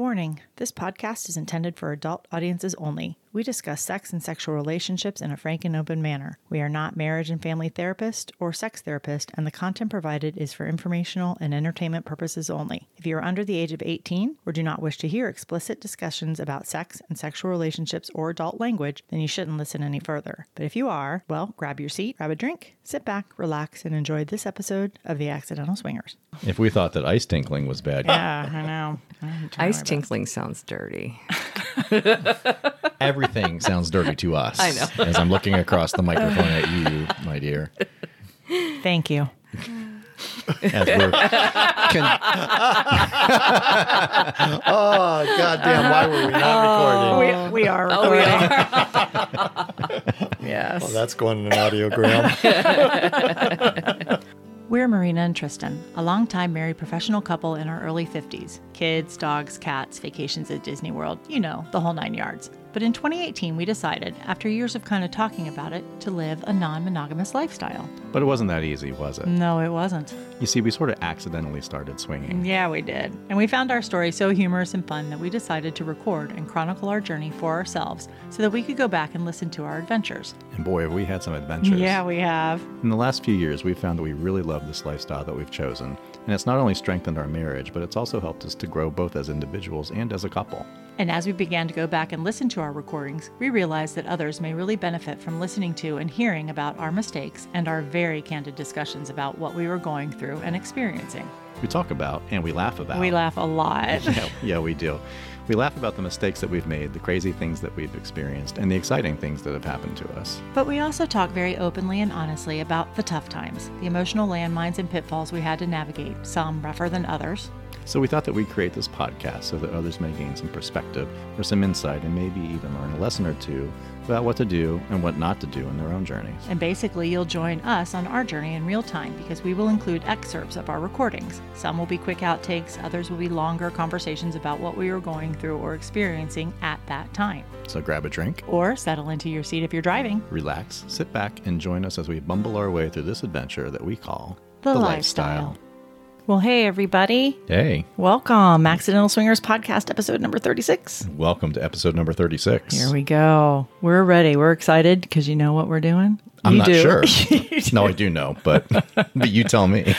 Warning this podcast is intended for adult audiences only. We discuss sex and sexual relationships in a frank and open manner. We are not marriage and family therapist or sex therapist, and the content provided is for informational and entertainment purposes only. If you are under the age of 18 or do not wish to hear explicit discussions about sex and sexual relationships or adult language, then you shouldn't listen any further. But if you are, well, grab your seat, grab a drink, sit back, relax, and enjoy this episode of The Accidental Swingers. If we thought that ice tinkling was bad, Yeah, I know. I'm Ice tinkling sounds dirty. everything sounds dirty to us. I know. As I'm looking across the microphone at you, my dear. Thank you. As we're con- oh goddamn! Why were we not recording? We, we are Oh, we recording. are. Yes. Well, that's going in an audiogram. We're Myrina and Tristan, a longtime married professional couple in our early 50s. Kids, dogs, cats, vacations at Disney World, you know, the whole nine yards. But in 2018, we decided, after years of kind of talking about it, to live a non monogamous lifestyle. But it wasn't that easy, was it? No, it wasn't. You see, we sort of accidentally started swinging. Yeah, we did. And we found our story so humorous and fun that we decided to record and chronicle our journey for ourselves so that we could go back and listen to our adventures. And boy, have we had some adventures. Yeah, we have. In the last few years, we've found that we really love this lifestyle that we've chosen. And it's not only strengthened our marriage, but it's also helped us to grow both as individuals and as a couple. And as we began to go back and listen to our recordings, we realized that others may really benefit from listening to and hearing about our mistakes and our very candid discussions about what we were going through and experiencing. We talk about and we laugh about. We laugh a lot. yeah, yeah, we do. We laugh about the mistakes that we've made, the crazy things that we've experienced, and the exciting things that have happened to us. But we also talk very openly and honestly about the tough times, the emotional landmines and pitfalls we had to navigate, some rougher than others. So we thought that we'd create this podcast so that others may gain some perspective or some insight and maybe even learn a lesson or two about what to do and what not to do in their own journeys. And basically, you'll join us on our journey in real time because we will include excerpts of our recordings. Some will be quick outtakes, others will be longer conversations about what we were going through or experiencing at that time. So grab a drink, Or settle into your seat if you're driving. relax, sit back, and join us as we bumble our way through this adventure that we call The lifestyle. Well, hey, everybody. hey, Welcome. Accidental Swingers Podcast, episode number 36. welcome to episode number thirty-six. Here we go. We're ready. We're excited because you know what we're doing? I'm You not do. sure. No, I do know, but but you tell me.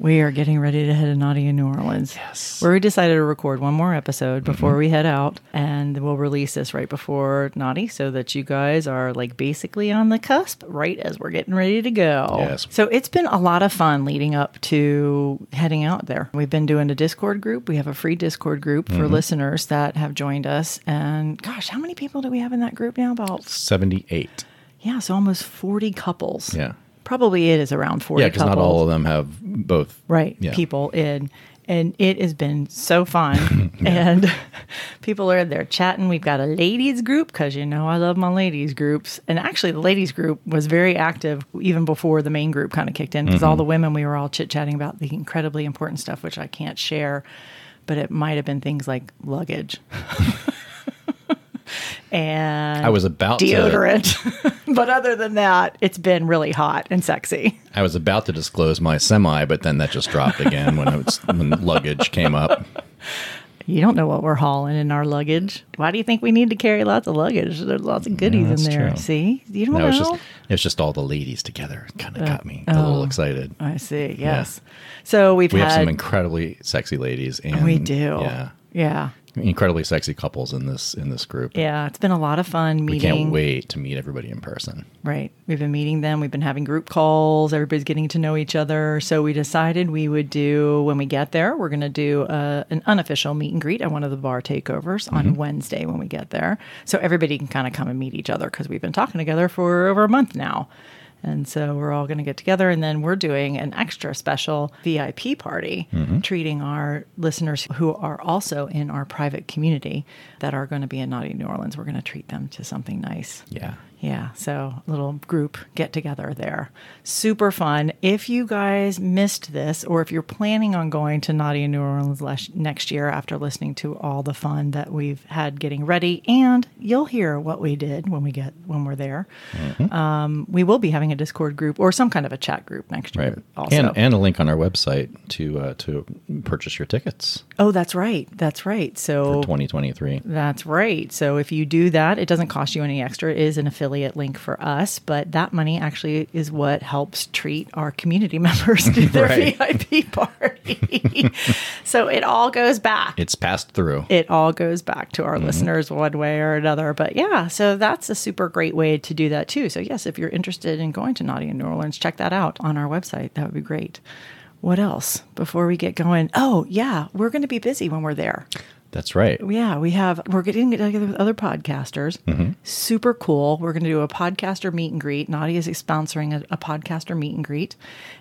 We are getting ready to head to Naughty in New Orleans. Yes. Where we decided to record one more episode mm-hmm. before we head out, and we'll release this right before Naughty so that you guys are like basically on the cusp right as we're getting ready to go. Yes. So it's been a lot of fun leading up to heading out there. We've been doing a Discord group. We have a free Discord group for mm-hmm. listeners that have joined us. And gosh, how many people do we have in that group now? About, Seventy-eight. yeah, so almost 40 couples. Yeah. Probably it is around 40 Yeah, because not all of them have both. right Yeah. people in and it has been so fun. And people are in there chatting. We've got a ladies group because you know i love my ladies groups. And actually the ladies group was very active even before the main group kind of kicked in because all mm-hmm. the women we were all chit-chatting about the incredibly important stuff which i can't share but it might have been things like luggage and I was about to- deodorant but other than that it's been really hot and sexy I was about to disclose my semi, but then that just dropped again when, it was, when luggage came up. You don't know what we're hauling in our luggage. Why do you think we need to carry lots of luggage? There's lots of goodies that's in there. true. See, you don't No, know. it's just it's just all the ladies together. It kind of uh, got me a little oh, excited. I see. Yes. So we've We had. have some incredibly sexy ladies, and we do. Yeah, Yeah. Incredibly sexy couples in this in this group. Yeah. It's been a lot of fun We can't wait to meet everybody in person. Right. We've been meeting them. We've been having group calls. Everybody's getting to know each other. So we decided we would do, when we get there, we're going to do a, an unofficial meet and greet at one of the bar takeovers on mm-hmm. Wednesday when we get there. So everybody can kind of come and meet each other because we've been talking together for over a month now. And so we're all going to get together. And then we're doing an extra special VIP party, mm-hmm. treating our listeners who are also in our private community that are going to be in Naughty New Orleans. We're going to treat them to something nice. Yeah. Yeah, so little group get together there. Super fun. If you guys missed this, or if you're planning on going to Naughty in New Orleans les- next year after listening to all the fun that we've had getting ready, and you'll hear what we did when we get when we're there. Um, we will be having a Discord group or some kind of a chat group next Right. year. Also, And and a link on our website to uh, to purchase your tickets oh, that's right, that's right. So for 2023. That's right. So if you do that, it doesn't cost you any extra. It is an affiliate link for us, but that money actually is what helps treat our community members to their Right. VIP party. so it all goes back. It's passed through. it all goes back to our mm-hmm. listeners one way or another. But yeah, so that's a super great way to do that too. So yes, if you're interested in going to Naughty in New Orleans, check that out on our website. That would be great. What else before we get going? Oh, yeah, we're going to be busy when we're there. That's right. Yeah, we have. We're getting together with other podcasters. Mm-hmm. Super cool. We're going to do a podcaster meet and greet. Naughty is sponsoring a, a podcaster meet and greet,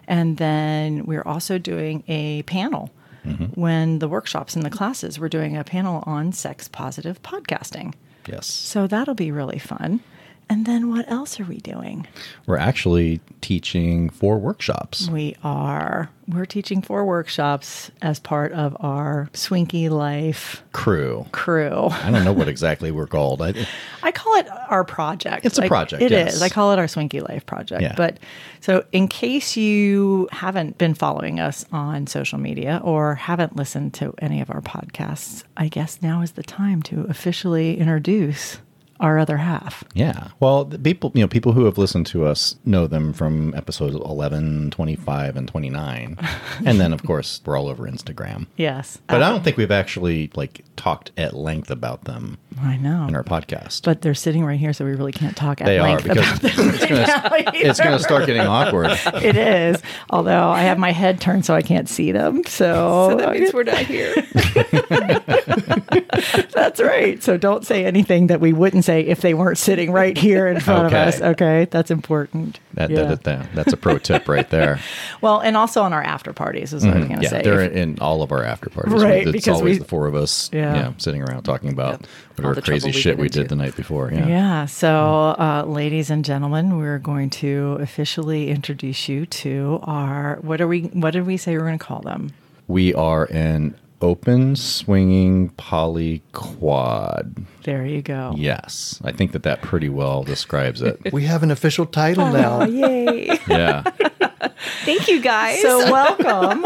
and then we're also doing a panel. Mm-hmm. When the workshops and the classes, we're doing a panel on sex positive podcasting. Yes. So that'll be really fun. And then what else are we doing? We're actually teaching four workshops. We are. We're teaching four workshops as part of our Swinky Life Crew. crew. I don't know what exactly we're called. I, I call it our project. It's a Like, project, It yes. is. I call it our Swinky Life project. Yeah. But so, in case you haven't been following us on social media or haven't listened to any of our podcasts, I guess now is the time to officially introduce our other half. yeah. Well, the people, you know, people who have listened to us know them from episodes 11, 25, and 29. and then, of course, we're all over Instagram. Yes. But I uh, don't think we've actually like talked at length about them I know. in our podcast. but they're sitting right here, so we really can't talk at they are length because about them. it's gonna, it's gonna start getting awkward. it is. Although I have my head turned so I can't see them. So, So that means we're not here. That's right. So don't say anything that we wouldn't say if they weren't sitting right here in front Okay. of us. Okay, that's important. That, Yeah. that, that- that's a pro tip right there. Well, and also on our after parties is what I was going to yeah, say. they're If- in all of our after parties. Right, it's because always we- the four of us, Yeah. yeah, sitting around talking about All whatever crazy we shit we did the night before. Yeah, yeah. So, uh, ladies and gentlemen, we're going to officially introduce you to our what are we? What did we say we are going to call them? we are an open swinging poly quad. There you go. Yes, I think that that pretty well describes it. We have an official title now. Oh, yay. yeah, Thank you guys. So welcome,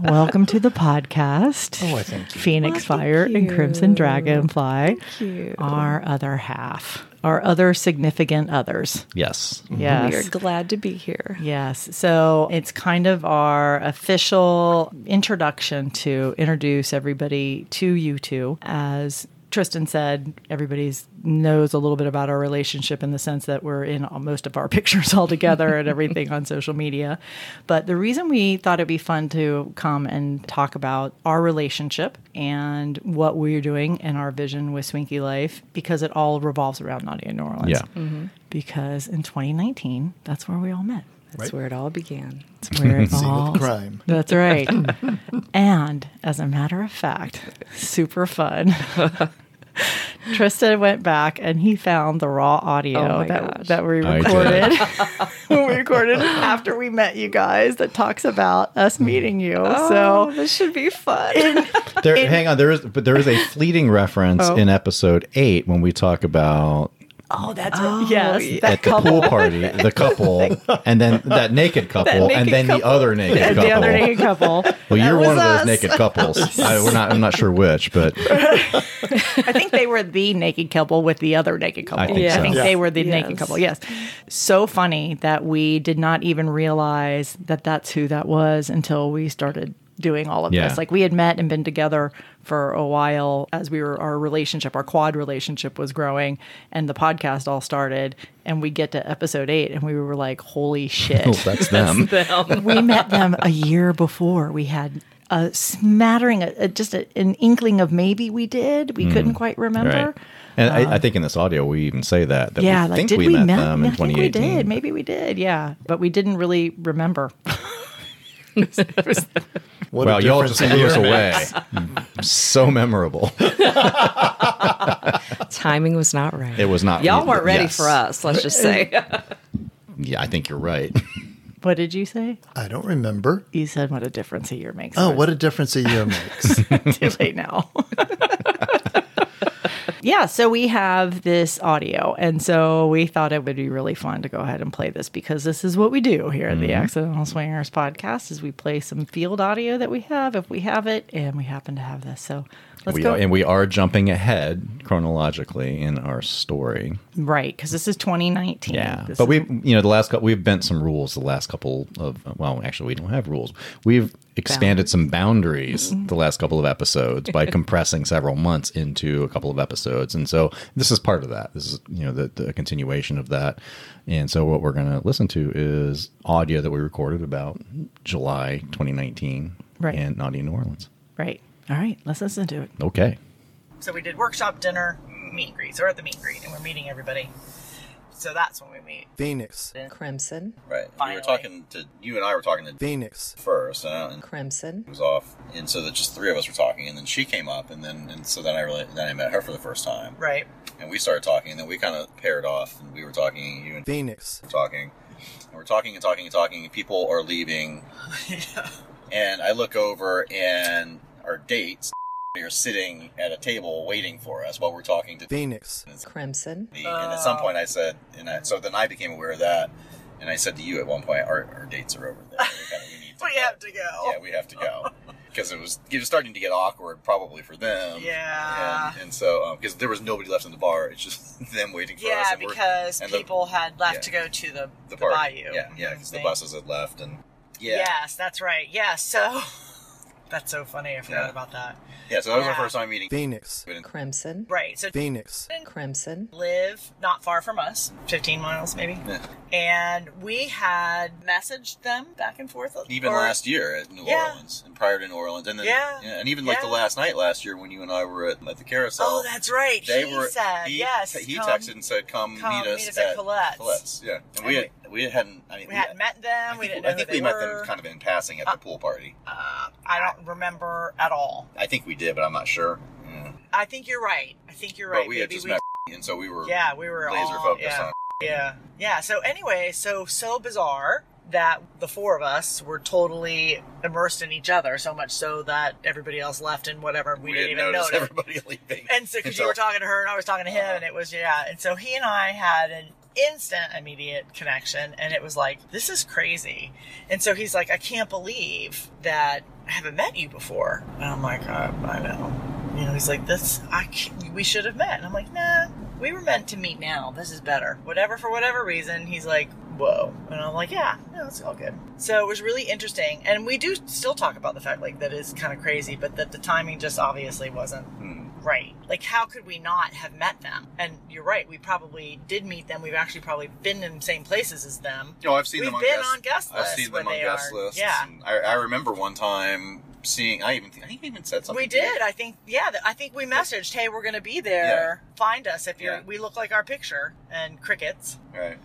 welcome to the podcast. Oh, I thank you. Phoenix Oh, thank Phyre and Crimson you. Dragonfly. you. Our other half, our other significant others. yes, mm-hmm. Yes. we are glad to be here. Yes. So it's kind of our official introduction to introduce everybody to you two. As Tristan said, everybody knows a little bit about our relationship in the sense that we're in most of our pictures all together and everything on social media. But the reason we thought it'd be fun to come and talk about our relationship and what we're doing and our vision with Swinky Life, because it all revolves around Naughty New Orleans. yeah. Mm-hmm. Because in 2019, that's where we all met. That's where it all began. That's where it Scene all. crime. That's right. and as a matter of fact, super fun. Tristan went back and he found the raw audio Oh that, gosh. that we recorded when we recorded after we met you guys that talks about us mm. meeting you. Oh, So this should be fun. There, hang on. There is, but there is a fleeting reference Oh. in episode eight when we talk about oh, that's right. Oh, yes, yeah. that at the pool party, the couple, and then that naked couple, naked and then the other naked And couple. the other naked couple. well, you're was one of those naked couples. I, we're not. I'm not sure which, but I think they were the naked couple with the other naked couple. I think Yeah. so. I think Yeah. they were the Yes. naked couple. Yes. So funny that we did not even realize that that's who that was until we started doing all of Yeah. this. Like we had met and been together for a while as we were our relationship, our quad relationship was growing and the podcast all started and we get to episode 8 and we were like holy shit. oh, that's them. we met them a year before. We had a smattering, a, a- just a, an inkling of maybe we did. We couldn't quite remember. Mm. Right. And I, I think in this audio we even say that. that Yeah, we like think did we, we, met met them in I think we did. Maybe we did. Yeah, but we didn't really remember. What Well, y'all just blew us away. so memorable. Timing was not right. It was not. Y'all weren't ready yes. for us, let's just say. Yeah, I think you're right. What did you say? I don't remember. You said what a difference a year makes. Oh, what a difference a year makes. it's too late now. Yeah, so we have this audio, and so we thought it would be really fun to go ahead and play this because this is what we do here at the mm-hmm. Accidental Swingers podcast: is we play some field audio that we have if we have it, and we happen to have this. So let's we go are, and we are jumping ahead chronologically in our story. right because this is 2019. Yeah, This but we, you know, the last couple we've bent some rules. The last couple of well, actually, we don't have rules. We've expanded some boundaries mm-hmm. the last couple of episodes by compressing several months into a couple of episodes, and so this is part of that. This is you know the, the continuation of that, and so what we're going to listen to is audio that we recorded about July 2019 Right. in Naughty New Orleans. right. All right, let's listen to it. Okay. So we did workshop, dinner, meet and we're at the meet and greet, and we're meeting everybody. So that's when we meet. Phoenix. And Crimson, Right. Finally. We were talking to you and I were talking to Phoenix. first, uh, and Crimson, was off, and so that just three of us were talking, and then she came up, and then and so then I really then I met her for the first time, Right. and we started talking, and then we kind of paired off, and we were talking, you and Phoenix. were talking, and we're talking and talking and talking, and people are leaving, yeah. and I look over, and our dates we are sitting at a table waiting for us while we're talking to Phoenix. Crimson, me. And at some point, I said, and I, so then I became aware of that, and I said to you at one point, our, our dates are over there. We, kinda, we need to We go. have to go. Yeah, we have to go because it was it was starting to get awkward, probably for them. Yeah. and, and so um, because there was nobody left in the bar, it's just them waiting for us. Yeah, because and the- people had left yeah. to go to the, the, the, bayou. Yeah, yeah, because the buses had left, and yeah, Yes, that's right. Yeah, so that's so funny. I forgot Yeah. about that. yeah. So that was Yeah. our first time meeting. Phoenix. Crimson, Right. So Phoenix. and Crimson, live not far from us, 15 miles maybe. Yeah. And we had messaged them back and forth. Even or- last year at New Yeah. Orleans, and prior to New Orleans, and then Yeah. and even like the last night last year when you and I were at, at the carousel. Oh, that's right. they he were. said, he, yes. He come- texted and said, "Come, come meet us, meet us at Colette's." Colette's, Yeah, and, And we had, we hadn't. I mean, We hadn't met them. I we think, didn't know I think we they met were. them kind of in passing at the pool party. Uh, I don't remember at all. I think we did, but I'm not sure. Yeah. I think you're right. I think you're right. But we had just we, met, and so we were Yeah, we were laser all, focused yeah. on. Yeah. Yeah. So anyway, so so bizarre that the four of us were totally immersed in each other, so much so that everybody else left and whatever we, didn't even notice notice. everybody leaving. And so because you were talking to her and I was talking to him, Uh-huh. and it was yeah. And so he and I had an instant immediate connection and it was like this is crazy. And so he's like i can't believe that i haven't met you before. And i'm like i, I know. You know he's like this i we should have met. And i'm like nah we were meant to meet now. This is better. Whatever for whatever reason he's like whoa. And i'm like yeah no it's all good. So it was really interesting and we do still talk about the fact like that is kind of crazy but that the timing just obviously wasn't Hmm. Right like how could we not have met them and you're right we probably did meet them we've actually probably been in the same places as them No, I've seen We've them on been guest, on guest I've lists seen them on guest are- lists. yeah. I, I remember one time seeing. I even think I think we even said something. we did i think yeah i think we messaged hey we're gonna be there find us if you're Yeah. we look like our picture and crickets Right.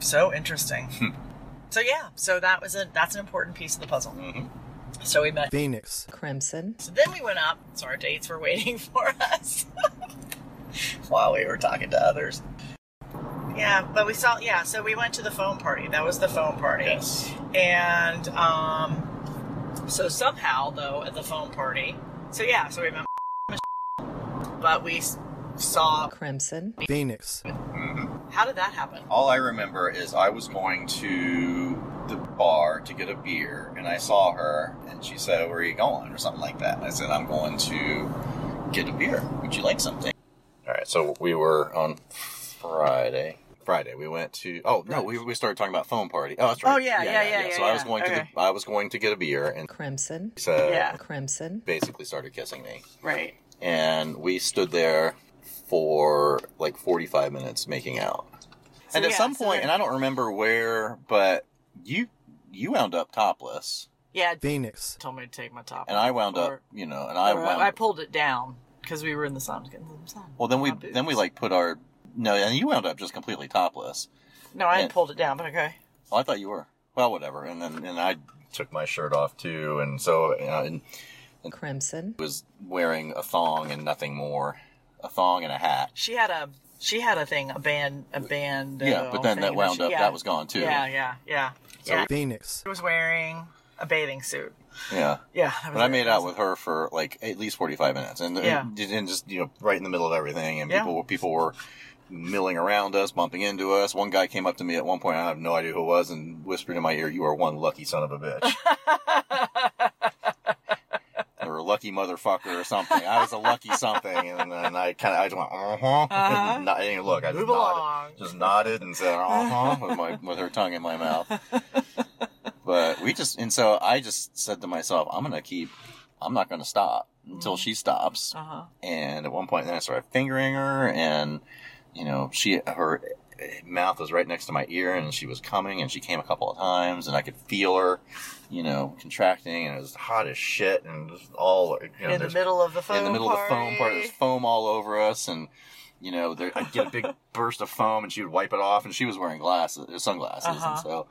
so interesting so yeah so that was a that's an important piece of the puzzle hmm so we met Phoenix. Crimson, so then we went up. So our dates were waiting for us. While we were talking to others. Yeah but we saw yeah so we went to the foam party. That was the foam party. Yes. and um so somehow though at the foam party so yeah so we met but we saw Crimson, Phoenix. how did that happen? All I remember is I was going to the bar to get a beer, and I saw her, and she said, "Where are you going?" or something like that. And I said, "I'm going to get a beer. Would you like something?" All right. So we were on Friday. Friday we went to. Oh no, we, we started talking about foam party. Oh, that's right. Oh, yeah, yeah, yeah, yeah, So I was yeah. going to the, I was going to get a beer, and Crimson, she said, Yeah. Crimson, basically started kissing me, right and we stood there for like 45 minutes making out. So, and at yeah, some point, then- and I don't remember where, but you you wound up topless, yeah Phoenix. told me to take my top and I wound Or- up, you know, and I wound. I pulled it down because we were in the sun getting some sun well, then we then we like put our no, and you wound up just completely topless. no I Yeah. pulled it down but okay Oh, I thought you were. Well, whatever. And then and I took my shirt off too, and so you know, and Crimson, was wearing a thong and nothing more. a thong and a hat. She had a she had a thing, a band, a band. Yeah, uh, but then that thing wound she- up. yeah. That was gone too. Yeah, yeah, yeah. So- yeah. Phoenix. She was wearing a bathing suit. Yeah. Yeah, that was But I made out with her for like at least forty five minutes, and, Yeah. and and just you know right in the middle of everything, and Yeah. people people were milling around us, bumping into us. One guy came up to me at one point, I have no idea who it was, and whispered in my ear, "You are one lucky son of a bitch." lucky motherfucker or something. I was a lucky something, and then I kind of I just went, uh huh. Uh-huh. Not, I didn't look. I just Move nodded, along. just nodded and said, uh huh, with my with her tongue in my mouth. But we just and so I just said to myself, I'm gonna keep. I'm not gonna stop until she stops. Uh huh. And at one point, then I started fingering her, and you know, she her mouth was right next to my ear, and she was coming, and she came a couple of times, and I could feel her, you know, contracting, and it was hot as shit, and just all you know, In the middle of the foam in the middle of the foam part, party. there's foam all over us, and you know, there, I'd get a big burst of foam, and she would wipe it off, and she was wearing glasses, sunglasses, Uh-huh. and so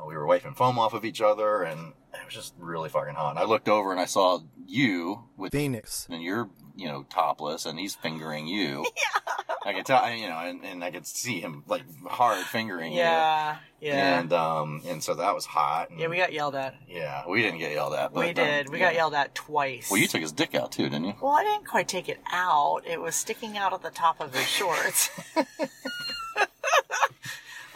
uh, we were wiping foam off of each other, and it was just really fucking hot. And I looked over and I saw you with Phoenix. and you're you know topless and he's fingering you yeah. i could tell you know and, and i could see him like hard fingering Yeah, you yeah, and um and so that was hot and, yeah. We got yelled at. yeah we didn't get yelled at but, we um, did. we yeah. got yelled at twice. well you took his dick out too didn't you Well, I didn't quite take it out. It was sticking out at the top of his shorts.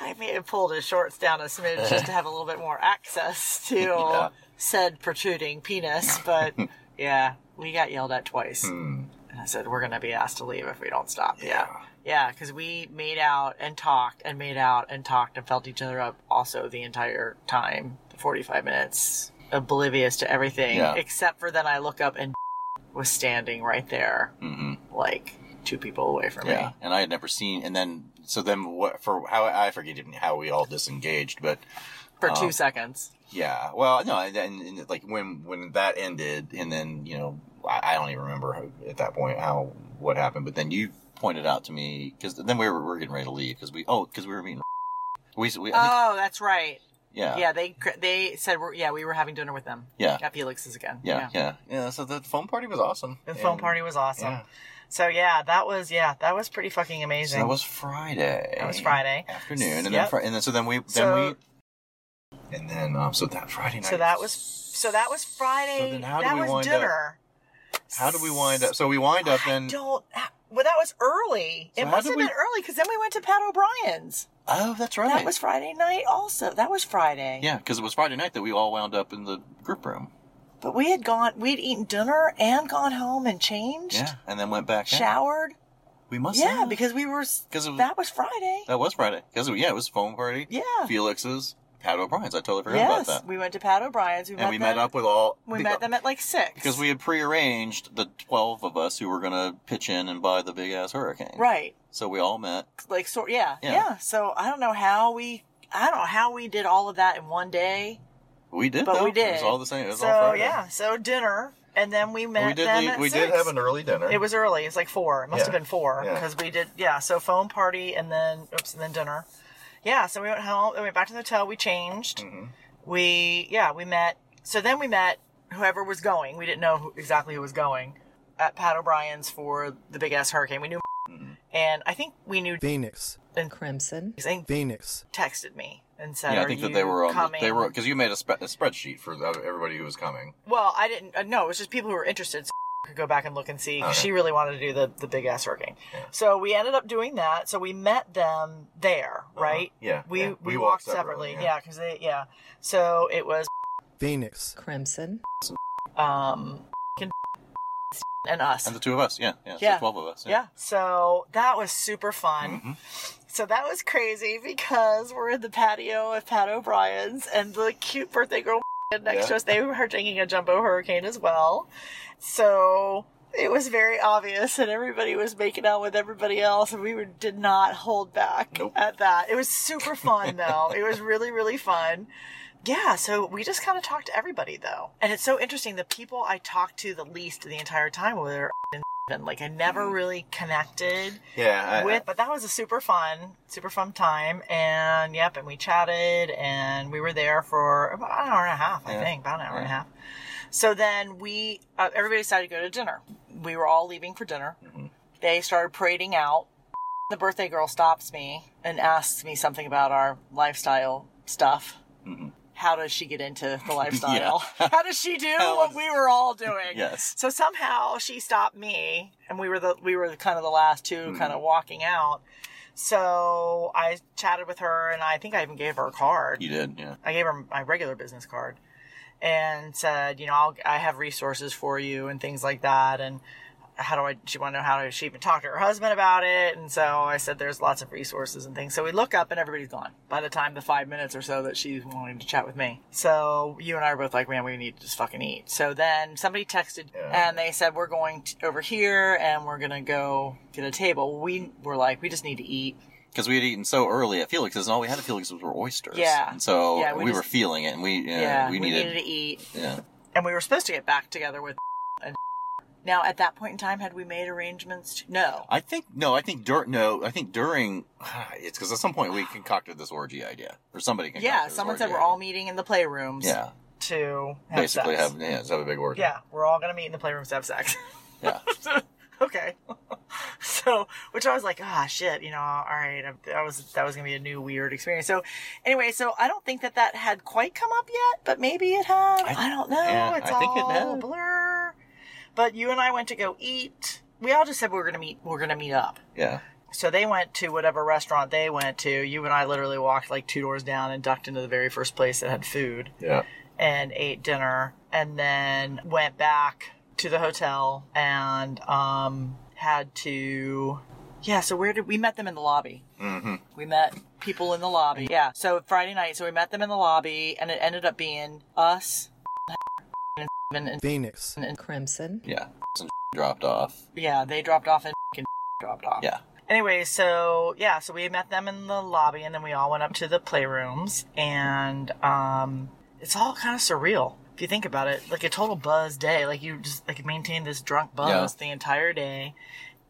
I may have pulled his shorts down a smidge just to have a little bit more access to Yeah. said protruding penis, but yeah, we got yelled at twice. Hmm. And I said, we're going to be asked to leave if we don't stop. Yeah. Yeah, because we made out and talked and made out and talked and felt each other up also the entire time, the 45 minutes, oblivious to everything, Yeah. except for then I look up and was standing right there, hmm like two people away from yeah me. and i had never seen and then so then what for how i forget even how we all disengaged but For Oh. two seconds. Yeah, well, no, and, and, and like when when that ended, and then you know, I, I don't even remember how, at that point how what happened. But then you pointed out to me because then we were, we were getting ready to leave because we oh because we were meeting. We, we I think, Oh, that's right. yeah, Yeah, they they said we're yeah we were having dinner with them. Yeah. at Felix's again. yeah, yeah, yeah. So the foam party was awesome. The phone And- party was awesome. Yeah. So yeah, that was yeah that was pretty fucking So amazing. that was Friday. That was Friday. afternoon, and Yep. then Fri- and then so then we then So- we and then um so that Friday night. So that was so that was Friday. So then how do that we was wind up- dinner. how did we wind up? So we wind up I then. don't. Well, that was early. So it must have we- been early because then we went to Pat O'Brien's. Oh, that's right. That was Friday night. Also, that was Friday. yeah, because it was Friday night that we all wound up in the group room. But we had gone. We'd eaten dinner and gone home and changed. Yeah, and then went back. out. Showered. We must. Have Yeah, have. because we were. 'Cause it was- that was Friday. that was Friday. Because yeah, it was foam party. Yeah. Felix's, Pat O'Brien's. I totally forgot yes, about that. we went to Pat O'Brien's. We and met we them, met up with all. We be- met them at like six. because we had prearranged the twelve of us who were going to pitch in and buy the big ass hurricane. right. So we all met. like sort yeah, Yeah. yeah So I don't know how we I don't know how we did all of that in one day, We did, but though. we did. It was all the same. It was so all Friday. yeah, so dinner, and then we met we did. them leave- at we six. did have an early dinner. It was early. It's like four. It must Yeah. have been four Yeah. because we did yeah. So phone party and then oops and then dinner. Yeah. So we went home. Then we went back to the hotel. We changed. Mm-hmm. We yeah we met. So then we met whoever was going. We didn't know who, exactly who was going at Pat O'Brien's for the big ass hurricane. We knew, Mm-hmm. and I think we knew. Phoenix. And Crimson, I think Phoenix. texted me and said, Yeah, I "Are think that you they were on. The, coming?" they were because you made a, spe- a spreadsheet for everybody who was coming. Well, I didn't. Uh, no, it was just people who were interested. So I could go back and look and see 'cause Okay. she really wanted to do the the big ass hurricane. So we ended up doing that. So we met them there, right? Uh-huh. Yeah, We yeah. we, We walked walked separately. separately, Yeah, yeah. because they yeah. So it was Phoenix. Crimson, um and us. And the two of us, yeah, yeah, so twelve of us. yeah. So that was super fun. Mm-hmm. So that was crazy because we're in the patio at Pat O'Brien's and the cute birthday girl next Yeah. to us, they were taking a jumbo hurricane as well. So it was very obvious and everybody was making out with everybody else and we were, did not hold back Nope. at that. It was super fun though. it was really, really fun. Yeah, so we just kind of talked to everybody though. And it's so interesting. The people I talked to the least the entire time were and like I never mm-hmm. really connected yeah. I, with but that was a super fun super fun time and yep and we chatted and we were there for about an hour and a half i Yeah. think about an hour and a half so then we uh, everybody decided to go to dinner we were all leaving for dinner mm-hmm. they started parading out. The birthday girl stops me and asks me something about our lifestyle stuff. Mm-hmm. How does she get into the lifestyle? How does she do How what is- we were all doing? Yes. So somehow she stopped me, and we were the we were kind of the last 2 Mm-hmm. kind of walking out. So I chatted with her, and I think I even gave her a card. You did, yeah. I gave her my regular business card and said, you know, I'll, I have resources for you and things like that. And how do I, she wanted to know how to, she even talk to her husband about it. And so I said, there's lots of resources and things. So we look up and everybody's gone by the time the five minutes or so that she's wanting to chat with me. So you and I are both like, man, we need to just fucking eat. So then somebody texted and they said, we're going to, over here and we're going to go get a table. We were like, we just need to eat. Because we had eaten so early at Felix's, and all we had at Felix's were oysters. Yeah. And so Yeah, we we, just- were feeling it, and we, yeah, Yeah, we, we needed, needed to eat. yeah. and we were supposed to get back together with now at that point in time had we made arrangements to, no I think no. I think dur- no. I think during it's because at some point we concocted this orgy idea, or somebody concocted yeah someone said we're idea. all meeting in the playrooms yeah, to have basically sex. have yeah, have a big orgy. yeah we're all gonna meet in the playrooms to have sex yeah. okay so which i was like ah shit you know all right that was that was gonna be a new weird experience so anyway so i don't think that that had quite come up yet but maybe it had i, I- don't know yeah, it's I think it all had. blur but you and i went to go eat we all just said we were gonna meet we we're gonna meet up yeah. So they went to whatever restaurant they went to. You and I literally walked like two doors down and ducked into the very first place that had food Yeah. and ate dinner and then went back to the hotel and um, had to. Yeah, so where did we met them in the lobby? Mm-hmm. We met people in the lobby. Yeah, so Friday night, so we met them in the lobby, and it ended up being us and and, Phoenix. and Crimson. Yeah. Some dropped off. yeah, they dropped off and dropped off. Yeah. Anyway, so yeah, so we met them in the lobby, and then we all went up to the playrooms, and um, it's all kind of surreal if you think about it. Like a total buzz day. Like you just like maintain this drunk buzz the entire day,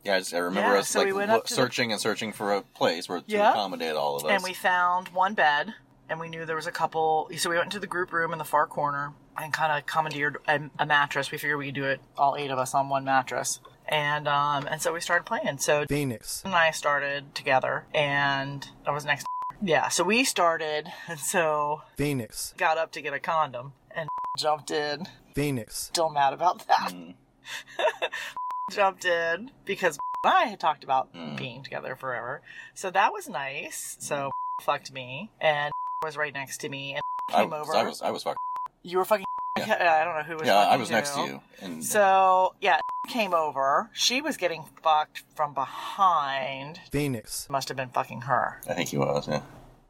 Yeah. I, just, I remember Yeah, us so like we went lo- up to the- searching and searching for a place where to Yeah. accommodate all of us. and we found one bed, and we knew there was a couple. So we went into the group room in the far corner and kind of commandeered a, a mattress. We figured we could do it all eight of us on one mattress, and um, and so we started playing. So Phoenix. and I started together, and I was next. Yeah, so we started, and so Phoenix. got up to get a condom, and jumped in. Phoenix. Still mad about that. jumped in because I had talked about being together forever, so that was nice. So fucked me, and was right next to me, and I, came over. I was I was fucking you were fucking. Yeah. I don't know who was. yeah. I fucking was next to you, and So yeah, came over. She was getting fucked from behind. Phoenix. Must have been fucking her. I think he was. Yeah.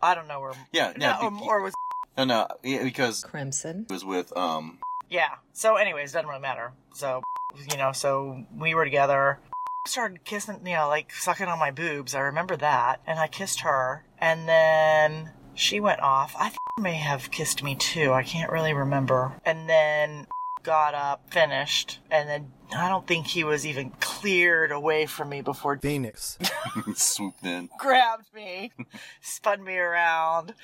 I don't know where. Yeah. No, Yeah. or, be- or was no, no. Yeah, because Crimson. was with um. yeah. So, anyways, doesn't really matter. So, you know, so we were together. Started kissing, you know, like sucking on my boobs. I remember that, and I kissed her, and then she went off. I think she may have kissed me too. I can't really remember. And then got up, finished, and then I don't think he was even cleared away from me before Phoenix. swooped in. grabbed me, spun me around,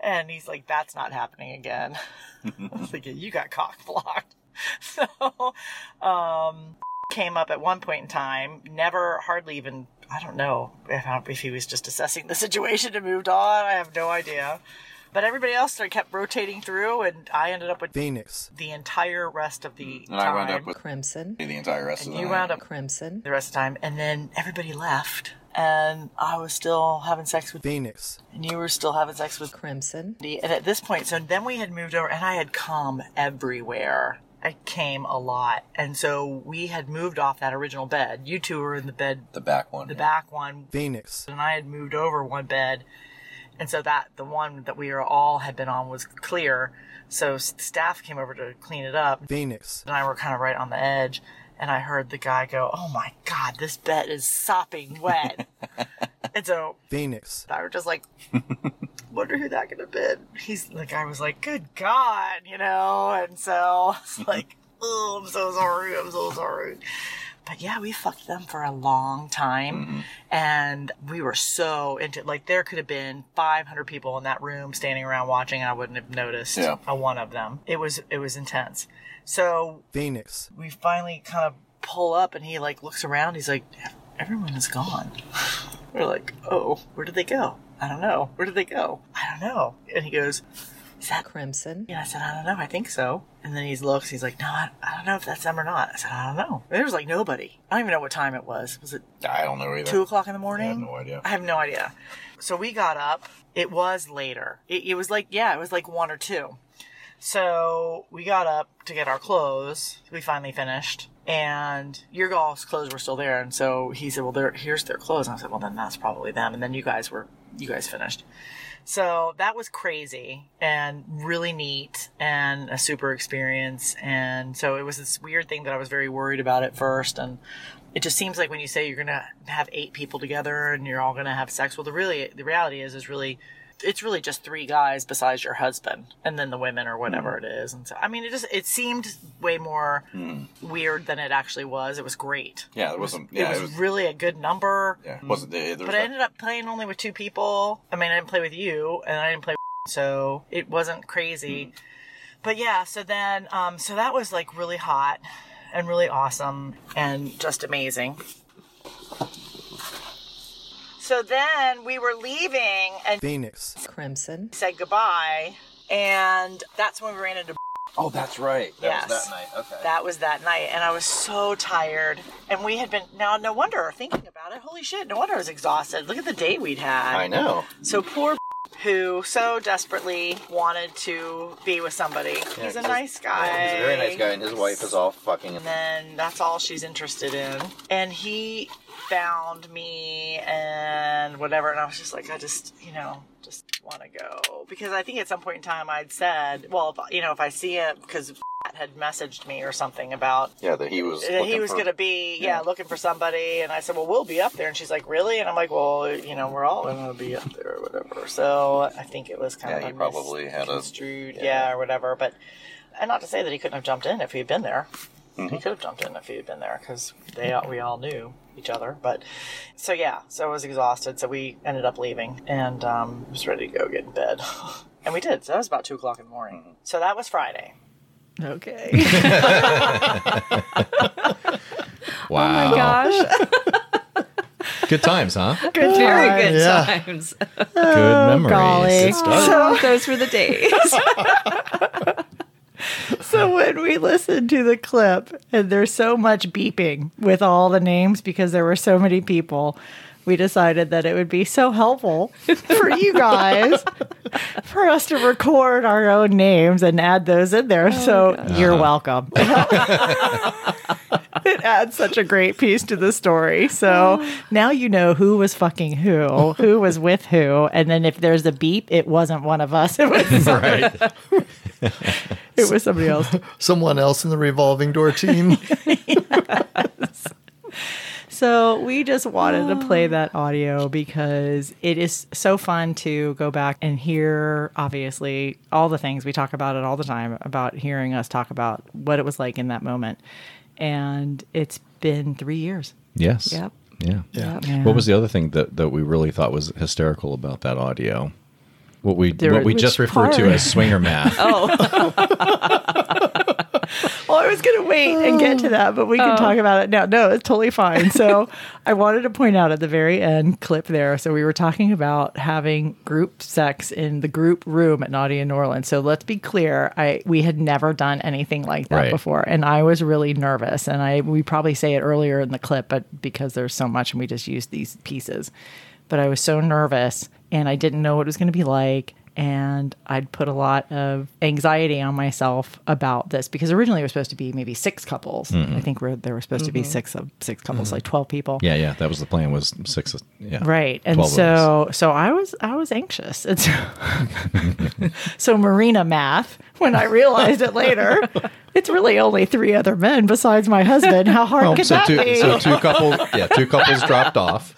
and he's like, "That's not happening again." I was like, "You got cock blocked." So, um, came up at one point in time. Never, hardly even. I don't know if, if he was just assessing the situation and moved on. I have no idea. But everybody else sort of kept rotating through, and I ended up with Phoenix. the entire rest of the And I time. wound up with Crimson. the entire rest and of the you night. wound up Crimson. the rest of the time, and then everybody left, and I was still having sex with Phoenix. and you were still having sex with Crimson. And at this point, so then we had moved over, and I had come everywhere. I came a lot, and so we had moved off that original bed. You two were in the bed, the back one. the back one, Phoenix. and I had moved over one bed, and so that the one that we were all had been on was clear. So staff came over to clean it up, Phoenix. and I were kind of right on the edge. And I heard the guy go, "Oh my god, this bed is sopping wet." and so Phoenix. I was just like, wonder who that could have been. He's the guy was like, good God, you know, and so it's mm-hmm. like, oh, I'm so sorry, I'm so sorry. But yeah, we fucked them for a long time, mm-hmm. and we were so into like there could have been 500 people in that room standing around watching, and I wouldn't have noticed Yeah. a one of them. It was it was intense. So Phoenix. we finally kind of pull up and he like looks around he's like everyone is gone. We're like, oh, where did they go? I don't know. Where did they go? I don't know. And he goes, is that Crimson. yeah, I said, I don't know. I think so. And then he looks. He's like, No, I, I don't know if that's them or not. I said, I don't know. There was like nobody. I don't even know what time it was. Was it I don't know either. two o'clock in the morning? I have no idea. I have no idea. So we got up. It was later. It, it was like yeah, it was like one or two. So we got up to get our clothes. We finally finished, and your guys' clothes were still there. And so he said, "Well, there, here's their clothes." And I said, "Well, then that's probably them." And then you guys were, you guys finished. So that was crazy and really neat and a super experience. And so it was this weird thing that I was very worried about at first. And it just seems like when you say you're going to have eight people together and you're all going to have sex, well, the really, the reality is, is really, it's really just three guys besides your husband and then the women or whatever it is. And so, I mean, it just, it seemed way more weird than it actually was. It was great. Yeah, there wasn't. it was, it was. really a good number. Yeah, it wasn't. There, there was But I ended up playing only with two people. I mean, I didn't play with you, and I didn't play with so it wasn't crazy. But yeah, so then, um, so that was like really hot and really awesome and just amazing. So then we were leaving and Phoenix. Crimson. said goodbye, and that's when we ran into. Oh, that's right. That Yes. was that night. Okay. That was that night, and I was so tired. And we had been now. No wonder thinking about it. Holy shit! No wonder I was exhausted. Look at the day we'd had. I know. So poor who so desperately wanted to be with somebody. He's a nice guy. He's a very nice guy, and his wife is all fucking. And then that's all she's interested in. And he found me and whatever. And I was just like, I just, you know, just want to go. Because I think at some point in time I'd said, well, if, you know, if I see him, because had messaged me or something about Yeah, that he was. that he was for- to be yeah, looking for somebody and i said well we'll be up there and she's like really and i'm like well you know we're all going to be up there or whatever so i think it was kind Yeah, of he probably had a- yeah. yeah. or whatever but and not to say that he couldn't have jumped in if he had been there Mm-hmm. he could have jumped in if he had been there because they all- we all knew each other but so yeah so i was exhausted so we ended up leaving and um, was ready to go get in bed and we did so that was about two o'clock in the morning Mm-hmm. so that was friday Okay. Wow. My Gosh, Good times, huh? Good very good Yeah. times. Good memories. golly. Good start. So those were the days. So when we listened to the clip, and there's so much beeping with all the names because there were so many people, we decided that it would be so helpful for you guys for us to record our own names and add those in there. Oh so you're uh-huh. welcome. it adds such a great piece to the story. So now you know who was fucking who, who was with who, and then if there's a beep, it wasn't one of us. It was Right. It was somebody else. Someone else in the revolving door team. So we just wanted to play that audio because it is so fun to go back and hear, obviously, all the things we talk about it all the time about hearing us talk about what it was like in that moment. And it's been three years. Yes. Yep. Yeah. Yeah. Yeah. What was the other thing that, that we really thought was hysterical about that audio? What we There- what we which just referred to part? as swinger math. Oh. well, I was going to wait and get to that, but we can talk oh. about it now. No, it's totally fine. So I wanted to point out at the very end clip there. So we were talking about having group sex in the group room at Naughty in New Orleans. So let's be clear, I we had never done anything like that Right. before, and I was really nervous. And I we probably say it earlier in the clip, but because there's so much, and we just used these pieces. But I was so nervous, and I didn't know what it was going to be like and I'd put a lot of anxiety on myself about this because originally it was supposed to be maybe six couples. Mm-hmm. I think we're, there were supposed to be mm-hmm. six of six couples, mm-hmm. like twelve people. Yeah, yeah. That was the plan. Was six? Yeah. Right. And 12 of us. so so I was I was anxious. And so, so Myrina math, when I realized it later, it's really only three other men besides my husband. How hard Oh, could so that two, be? so two couples, yeah, two couples dropped off,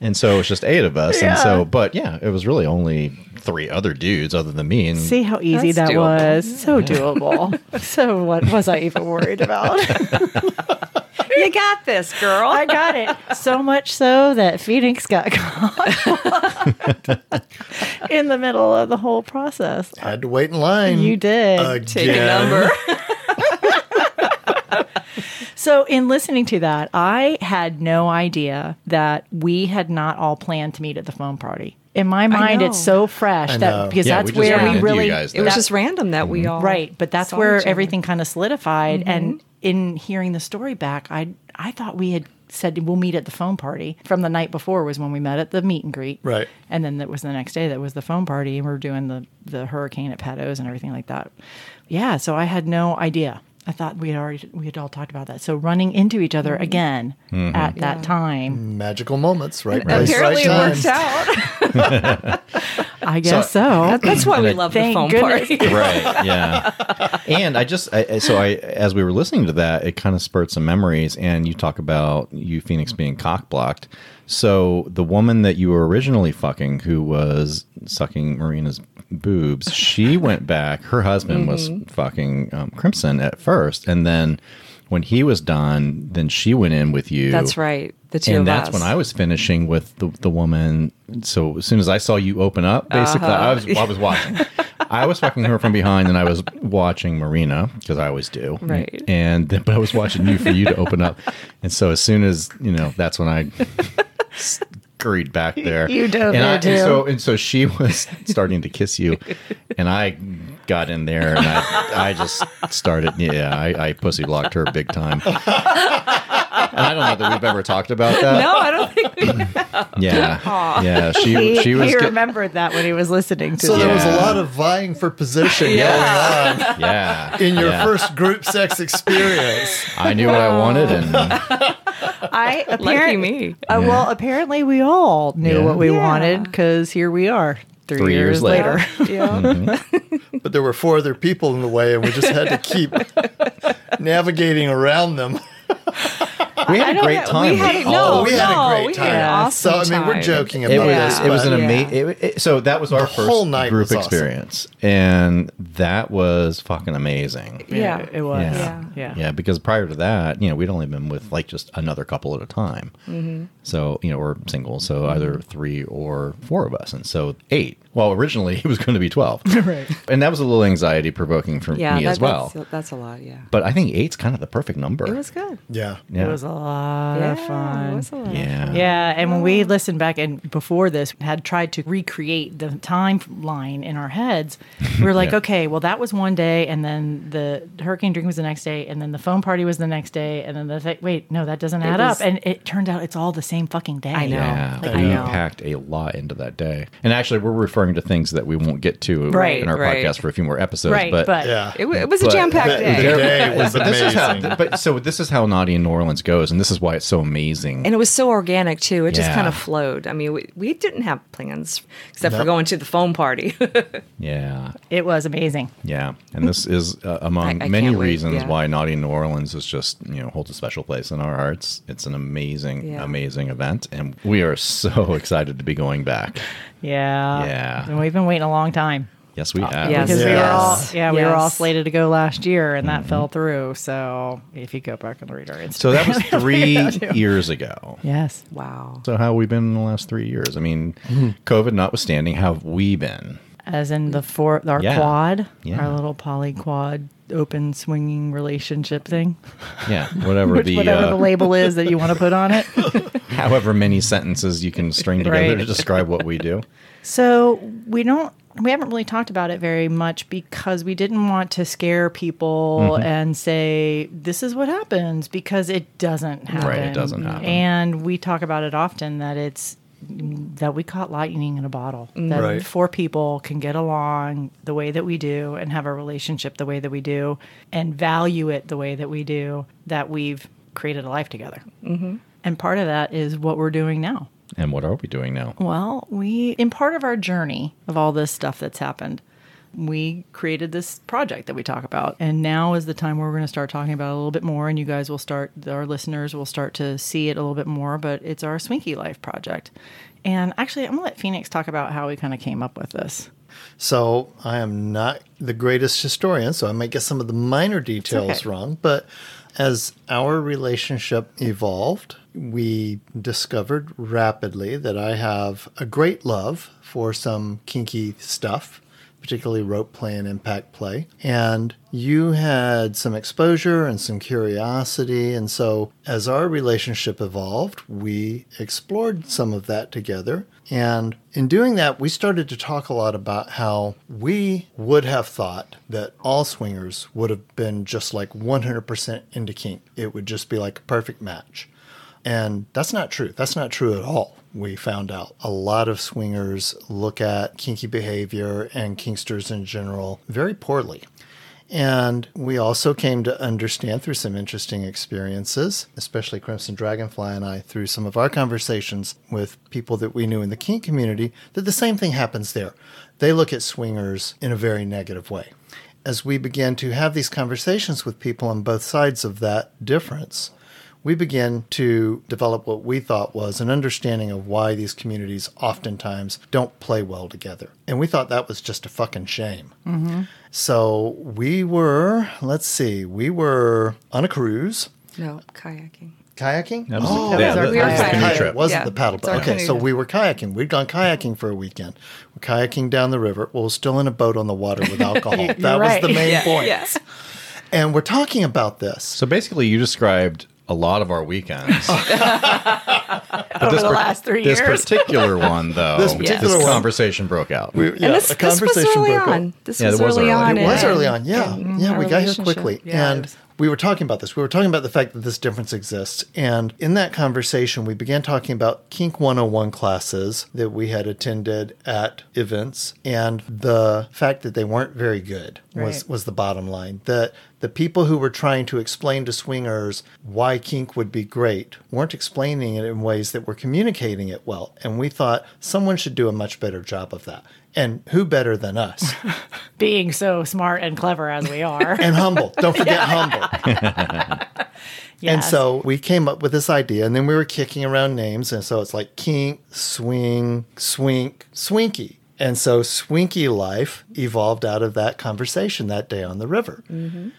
and so it's just eight of us. And so, but yeah, it was really only three other dudes other than me. And See how easy that doable. was. So doable. so what was I even worried about? you got this, girl. I got it. So much so that Phoenix got caught in the middle of the whole process. I had to wait in line. You did. Again. Take a number. So, in listening to that, I had no idea that we had not all planned to meet at the foam party. In my mind, it's so fresh that because Yeah, that's we where we really guys It was just random that we all right, but that's where everything kind of solidified. Mm-hmm. And in hearing the story back, I I thought we had said we'll meet at the foam party from the night before was when we met at the meet and greet, Right. And then that was the next day that was the foam party, and we are doing the the hurricane at Pat O's and everything like that. Yeah, so I had no idea. I thought we had already we had all talked about that. So running into each other mm-hmm. again mm-hmm. at that time, Magical moments, right? place, Apparently, right it time. worked out. I guess so. That's why we love the Thank phone goodness. party. right yeah and i just I, I- so i as we were listening to that it kind of spurred some memories and you talk about you phoenix being cock blocked so the woman that you were originally fucking who was sucking myrina's boobs she went back her husband was fucking um, crimson at first and then when he was done then she went in with you That's right. The two and that's us. when I was finishing with the, the woman. So as soon as I saw you open up, basically, I was I was watching. I was fucking her from behind, and I was watching Myrina because I always do. Right. And then, but I was watching you for you to open up, and so as soon as you know, that's when I scurried back there. You dove and, I, there, and too. so and so she was starting to kiss you, and I got in there and I, I just started. Yeah, I, I pussy blocked her big time. And I don't know that we've ever talked about that. No, I don't think we have. Yeah, yeah. She He, she was he get- remembered that when he was listening to So the there was a lot of vying for position going on yeah in your yeah. first group sex experience. I knew what I wanted, and I apparently, me. Uh, Well, apparently we all knew Yeah. what we Yeah. wanted because here we are three, Three years years, later. later. Yeah. But there were four other people in the way, and we just had to keep navigating around them. we had a great time. We had a- no, of we it. had a no, great we time. had an awesome so I mean, we're joking about It was this. it was but an Yeah. amazing. so that was our The first whole night group was awesome. experience, and that was fucking amazing. Yeah. it was. Yeah. Yeah. Yeah, because prior to that, you know, we'd only been with like just another couple at a time. Mm-hmm. So, you know, or single. So either three or four of us. And so eight. Well, originally it was going to be 12. Right. And that was a little anxiety provoking for Yeah, me that, as well. That's, that's a lot. Yeah. But I think eight's kind of the perfect number. It was good. yeah. Yeah. It was a lot Yeah, of fun. it was a lot. yeah. Yeah, and when we listened back and before this had tried to recreate the timeline in our heads, we were like, Yeah. okay, well that was one day, and then the hurricane drink was the next day, and then the foam party was the next day, and then the th- wait, no, that doesn't add was- up, and it turned out it's all the same fucking day. I know. Yeah, Like, we I know. packed a lot into that day. And actually, we're referring to things that we won't get to Right, in our right. podcast for a few more episodes. right, but, but, Yeah. It, wa- it was a jam packed day. the day was but this is how. But so this is how Naughty in New Orleans goes, and this is why it's so amazing. And it was so organic too. It just kind of flowed. I mean, we, we didn't have plans except for going to the foam party. yeah, it was amazing. yeah. And this is uh, among I- I many reasons yeah. why Naughty in New Orleans is just you know holds a special place in our hearts. It's an amazing, Yeah. amazing event, and we are so excited to be going back. Yeah, Yeah. and we've been waiting a long time. Yes, we have. yes. Because we were all, Yes. yeah, we were all slated to go last year, and Mm-hmm. that fell through. So if you go back and read our Instagram, So that was three years ago. yes, wow. So how have we been in the last three years? I mean, COVID notwithstanding, how have we been? as in the four our Yeah. quad, Yeah. our little poly quad open swinging relationship thing, Yeah, whatever Which, the, whatever uh, the label is that you want to put on it. however many sentences you can string together Right. to describe what we do. So we don't. We haven't really talked about it very much because we didn't want to scare people Mm-hmm. and say this is what happens because it doesn't happen. Right, it doesn't happen. And we talk about it often that it's that we caught lightning in a bottle. That Right. four people can get along the way that we do and have a relationship the way that we do and value it the way that we do. That we've created a life together. Mm-hmm. And part of that is what we're doing now. And what are we doing now? Well, we, in part of our journey of all this stuff that's happened, we created this project that we talk about. And now is the time where we're going to start talking about it a little bit more. And you guys will start, our listeners will start to see it a little bit more. But it's our Swinky Life project. And actually, I'm going to let Phoenix talk about how we kind of came up with this. So I am not the greatest historian, so I might get some of the minor details okay. wrong. But as our relationship evolved, we discovered rapidly that I have a great love for some kinky stuff. particularly rope play and impact play. And you had some exposure and some curiosity. And so, as our relationship evolved, we explored some of that together. And in doing that, we started to talk a lot about how we would have thought that all swingers would have been just like 100% into kink. It would just be like a perfect match. And that's not true. That's not true at all. We found out a lot of swingers look at kinky behavior and kinksters in general very poorly. And we also came to understand through some interesting experiences, especially Crimson Dragonfly and I, through some of our conversations with people that we knew in the kink community, that the same thing happens there. They look at swingers in a very negative way. As we began to have these conversations with people on both sides of that difference, we began to develop what we thought was an understanding of why these communities oftentimes don't play well together. And we thought that was just a fucking shame. Mm-hmm. So we were, let's see, we were on a cruise. No, kayaking. Kayaking? That was- oh, yeah, that- we that were was the kayaking. canoe trip. It wasn't Yeah, the paddle boat. Okay, so we were kayaking. We'd gone kayaking for a weekend. We're kayaking down the river. Well, we're still in a boat on the water with alcohol. that was the main Yeah, point. Yes. And we're talking about this. So basically, you described a lot of our weekends. Over the last three years. this particular one, though, This particular one- conversation broke out. We, yeah, and this, a this was conversation early broke out. This Yeah, was, was early early. on. It was early on, yeah, yeah. We got here quickly, Yeah, it and was- we were talking about this. We were talking about the fact that this difference exists, and in that conversation, we began talking about Kink 101 classes that we had attended at events, and the fact that they weren't very good was Right. was the bottom line. That the people who were trying to explain to swingers why kink would be great weren't explaining it in ways that were communicating it well, and we thought someone should do a much better job of that. And who better than us? Being so smart and clever as we are. and humble. Don't forget humble. And so we came up with this idea, and then we were kicking around names. And so it's like kink, swing, swink, swinky. And so Swinky Life evolved out of that conversation that day on the river.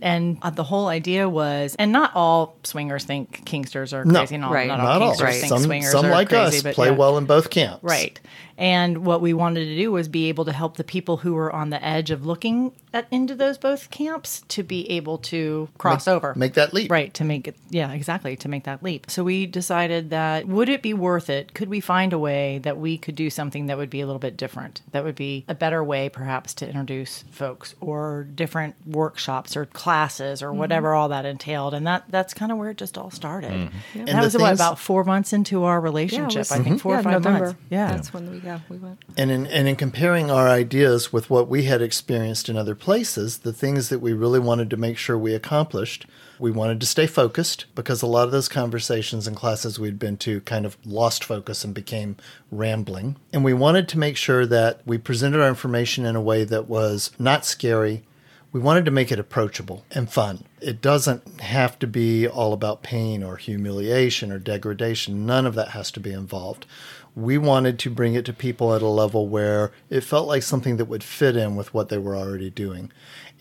And uh, the whole idea was, and not all swingers think kinksters are No, crazy. Not, right. not all Not all. kinksters think Some, swingers some are like crazy, us but play yeah. well in both camps. Right. And what we wanted to do was be able to help the people who were on the edge of looking at, into those both camps to be able to cross over. Make that leap. Right, to make it, yeah, exactly, to make that leap. So we decided that would it be worth it? Could we find a way that we could do something that would be a little bit different? That would be a better way, perhaps, to introduce folks or different workshops or classes or mm-hmm. whatever all that entailed. And that that's kind of where it just all started. Mm-hmm. And, And that the was what, things- about four months into our Yeah, relationship, was- I think, four yeah, or five November. months. Yeah. That's when we, yeah, we went. And in, and in comparing our ideas with what we had experienced in other places, the things that we really wanted to make sure we accomplished, we wanted to stay focused because a lot of those conversations and classes we'd been to kind of lost focus and became rambling. And we wanted to make sure that we presented our information in a way that was not scary. We wanted to make it approachable and fun. It doesn't have to be all about pain or humiliation or degradation. None of that has to be involved we wanted to bring it to people at a level where it felt like something that would fit in with what they were already doing.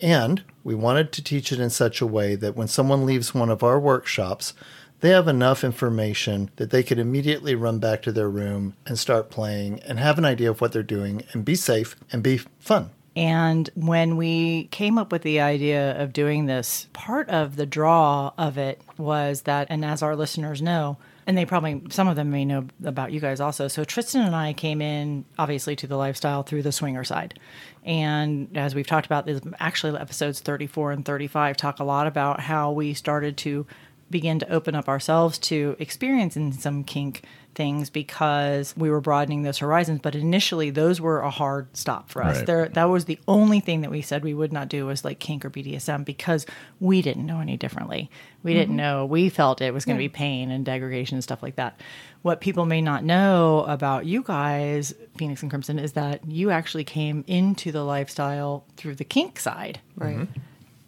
And we wanted to teach it in such a way that when someone leaves one of our workshops, they have enough information that they could immediately run back to their room and start playing and have an idea of what they're doing and be safe and be fun. And when we came up with the idea of doing this, part of the draw of it was that, and as our listeners know, and they probably, some of them may know about you guys also. So Tristan and I came in, obviously, to the lifestyle through the swinger side. And as we've talked about, this actually episodes 34 and 35 talk a lot about how we started to begin to open up ourselves to experiencing some kink things because we were broadening those horizons. But initially those were a hard stop for us. Right. there that was the only thing that we said we would not do was like kink or bdsm because we didn't know any differently. We didn't mm-hmm. know. We felt it was going to be pain and degradation and stuff like that. What people may not know about you guys phoenix and crimson is that you actually came into the lifestyle through the kink side. Right. Mm-hmm.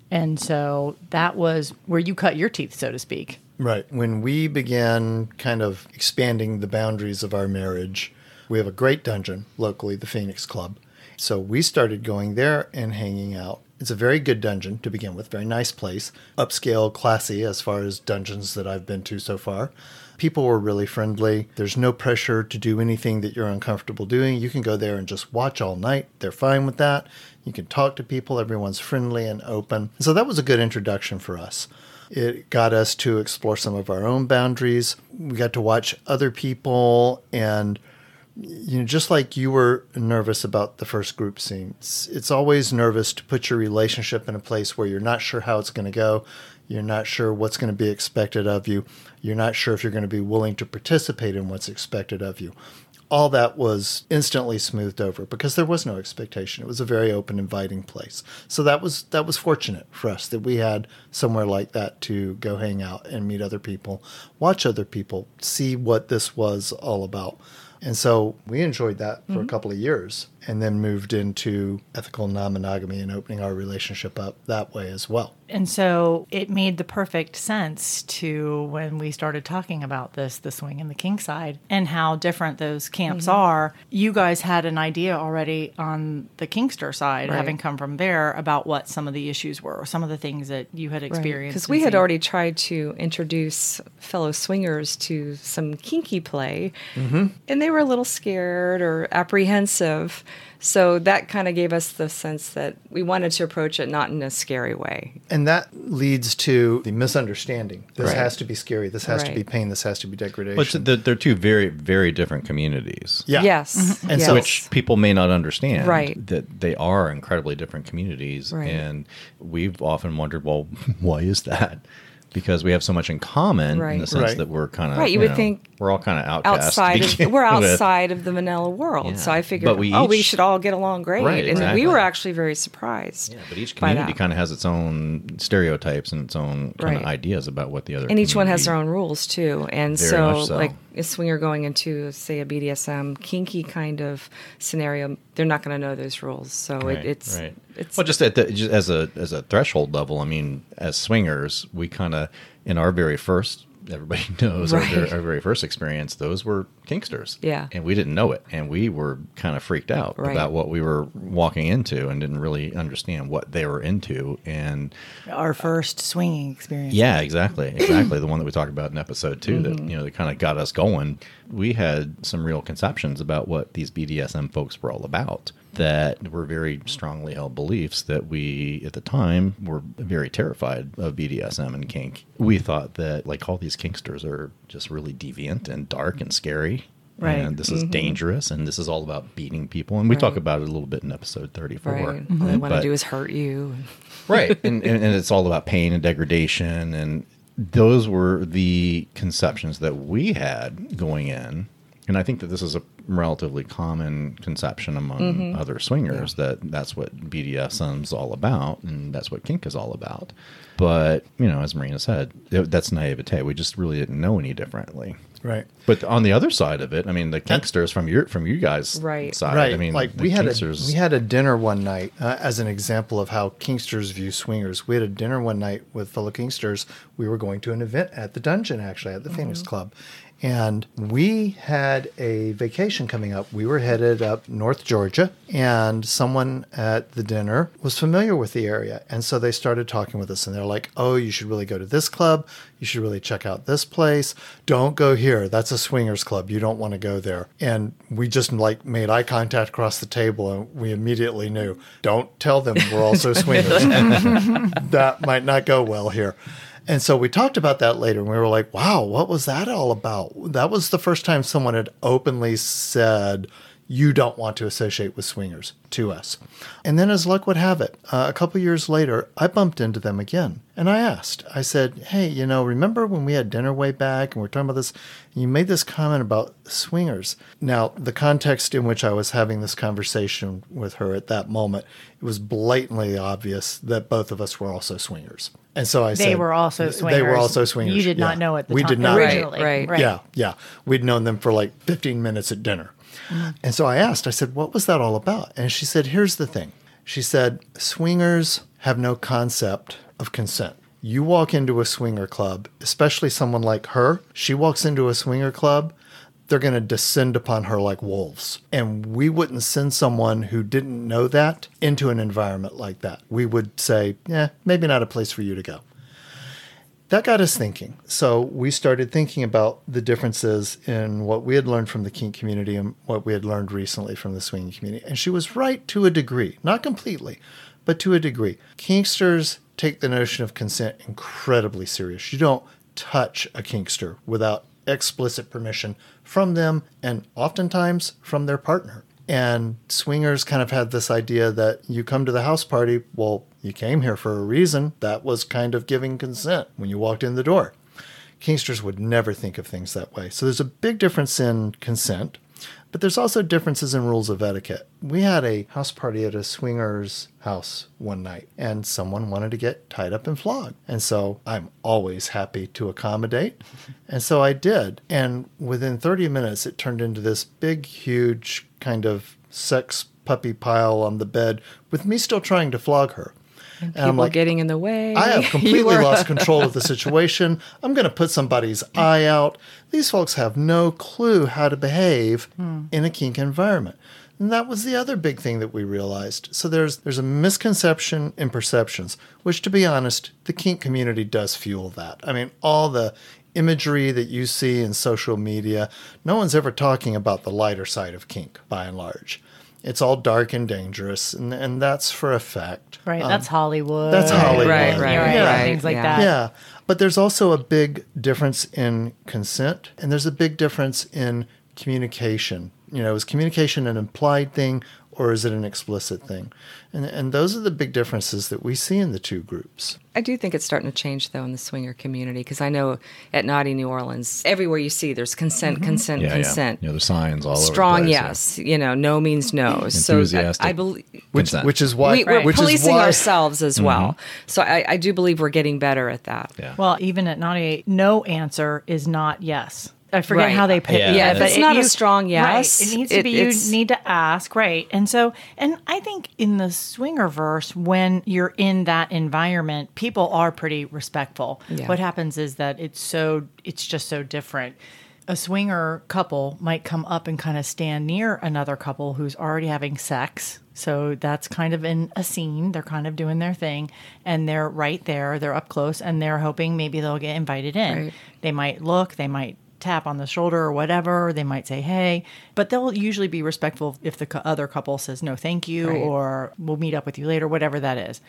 And so that was where you cut your teeth so to speak Right. When we began kind of expanding the boundaries of our marriage, we have a great dungeon locally, the Phoenix Club. So we started going there and hanging out. It's a very good dungeon to begin with, very nice place, upscale, classy as far as dungeons that I've been to so far. People were really friendly. There's no pressure to do anything that you're uncomfortable doing. You can go there and just watch all night. They're fine with that. You can talk to people. Everyone's friendly and open. So that was a good introduction for us. It got us to explore some of our own boundaries. We got to watch other people and you know, just like you were nervous about the first group scene, it's, it's always nervous to put your relationship in a place where you're not sure how it's going to go. You're not sure what's going to be expected of you. You're not sure if you're going to be willing to participate in what's expected of you. All that was instantly smoothed over because there was no expectation. It was a very open, inviting place. So that was that was fortunate for us that we had somewhere like that to go hang out and meet other people, watch other people, see what this was all about. And so we enjoyed that for a mm-hmm. couple of years and then moved into ethical non monogamy and opening our relationship up that way as well. And so it made the perfect sense to when we started talking about this, the swing and the kink side, and how different those camps are. You guys had an idea already on the Kinkster side, Right. having come from there, about what some of the issues were, or some of the things that you had experienced. Because and we had seen. already tried to introduce fellow swingers to some kinky play, Mm-hmm. and they were a little scared or apprehensive. So that kind of gave us the sense that we wanted to approach it not in a scary way. And that leads to the misunderstanding. This Right. has to be scary. This has to be pain. This has to be degradation. But it's- they're, they're two very, very different communities. yeah. Yes. Mm-hmm. Mm-hmm. And yes. so- which people may not understand Right. that they are incredibly different communities Right. and we've often wondered well why is that because we have so much in common in the sense Right. that we're kind of Right, you would think we're all kind of outcasts outside of we're with. outside of the Vanilla world. Yeah. So I figured, But we oh, we should all get along great. Right, and exactly. we were actually very surprised. yeah, but each community kind of has its own stereotypes and its own kind Right. of ideas about what the other and each one has their own rules too. And Very so, much so. like a swinger going into, say, a BDSM kinky kind of scenario, they're not going to know those rules. So Right, it, it's right. It's well, just at the, just as a as a threshold level. I mean, as swingers, we kind of in our very first. Everybody knows our, Right. our very first experience; those were kinksters, Yeah. and we didn't know it, and we were kind of freaked out Right. about what we were walking into, and didn't really understand what they were into. And our first swinging experience. yeah, exactly, exactly, the one that we talked about in episode 2 that Mm-hmm. you know that kind of got us going. We had some real conceptions about what these BDSM folks were all about that were very strongly held beliefs that we at the time were very terrified of BDSM and kink. We thought that like all these kinksters are just really deviant and dark and scary. Right. And this is dangerous, and this is all about beating people. And we talk Mm-hmm. About it a little bit in episode 34. right. All they want to do is hurt you. right and, and, and it's all about pain and degradation and those were the conceptions that we had going in and i think that this is a relatively common conception among Mm-hmm. other swingers that that's what bdsm's all about and that's what kink is all about but you know as Myrina said it- that's naivete we just really didn't know any differently Right. but on the other side of it i mean the kinksters from your from you guys Right. side Right. i mean like we had a we had a dinner one night uh, as an example of how Kinksters view swingers. We had a dinner one night with fellow Kinksters. We were going to an event at the dungeon, actually at the Phoenix Club, and we had a vacation coming up. We were headed up North Georgia, and someone at the dinner was familiar with the area, and so they started talking with us, and they're like, "Oh, you should really go to this club. You should really check out this place. Don't go here. That's a swingers club. You don't want to go there." And we just like made eye contact across the table, and we immediately knew, "Don't tell them we're also swingers. that might not go well here." And so we talked about that later, and we were like, "Wow, what was that all about?" That was the first time someone had openly said, "You don't want to associate with swingers" to us. And then, as luck would have it, uh, a couple years later, I bumped into them again, and I asked, I said, "Hey, you know, remember when we had dinner way back, and we are talking about this? You made this comment about swingers." Now, the context in which I was having this conversation with her at that moment, it was blatantly obvious that both of us were also swingers. And so I They said, were also swingers. They were also swingers. You did not know at the time. we time. did not Originally. Right, right. Yeah, yeah. We'd known them for like 15 minutes at dinner. And so I asked, I said, what was that all about? And she said, here's the thing. She said, swingers have no concept of consent. You walk into a swinger club, especially someone like her, she walks into a swinger club, they're going to descend upon her like wolves. And we wouldn't send someone who didn't know that into an environment like that. We would say, yeah, maybe not a place for you to go. That got us thinking. So we started thinking about the differences in what we had learned from the kink community and what we had learned recently from the swinging community. And she was right to a degree, not completely, but to a degree. Kinksters take the notion of consent incredibly serious. You don't touch a kinkster without explicit permission from them and oftentimes from their partner. And swingers kind of had this idea that you come to the house party, well, you came here for a reason. That was kind of giving consent when you walked in the door. Kinksters would never think of things that way. So there's a big difference in consent, but there's also differences in rules of etiquette. We had a house party at a swinger's house one night, and someone wanted to get tied up and flogged. And so I'm always happy to accommodate. And so I did. And within 30 minutes, it turned into this big, huge kind of sex puppy pile on the bed with me still trying to flog her. And, People getting in the way. I have completely lost control of the situation. I'm going to put somebody's eye out. These folks have no clue how to behave hmm. in a kink environment. And that was the other big thing that we realized. So there's there's a misconception in perceptions, which to be honest, the kink community does fuel that. I mean, all the imagery that you see in social media, no one's ever talking about the lighter side of kink by and large. It's all dark and dangerous, and, and that's for a fact. Right. Um, that's Hollywood. that's Hollywood. Right, right, Right, Yeah. Things like yeah. that. Yeah. But there's also a big difference in consent and there's a big difference in communication. You know, is communication an implied thing or is it an explicit thing? And and those are the big differences that we see in the two groups. I do think it's starting to change though in the swinger community because I know at Naughty New Orleans, everywhere you see there's consent, mm-hmm. consent, Yeah, consent. yeah. You know, the signs all Strong over the place, yeah. yes, you know, no means no. So I, I believe Which Consent. which is why we, we're which policing is why, ourselves as well. Mm-hmm. So I, I do believe we're getting better at that. Yeah. Well, even at 98, no answer is not yes. I forget Right. how they put Yeah, it. Yeah, but it's it- not a you- strong yes, Right. It needs to it- be, you need to ask, right. And so, and I think in the swinger verse, when you're in that environment, people are pretty respectful. Yeah. What happens is that it's so, it's just so different. A swinger couple might come up and kind of stand near another couple who's already having sex. So that's kind of in a scene. They're kind of doing their thing and they're right there. They're up close and they're hoping maybe they'll get invited in. Right. They might look, they might tap on the shoulder or whatever. They might say, hey, but they'll usually be respectful if the other couple says, no, thank you, Right. or we'll meet up with you later, whatever that is.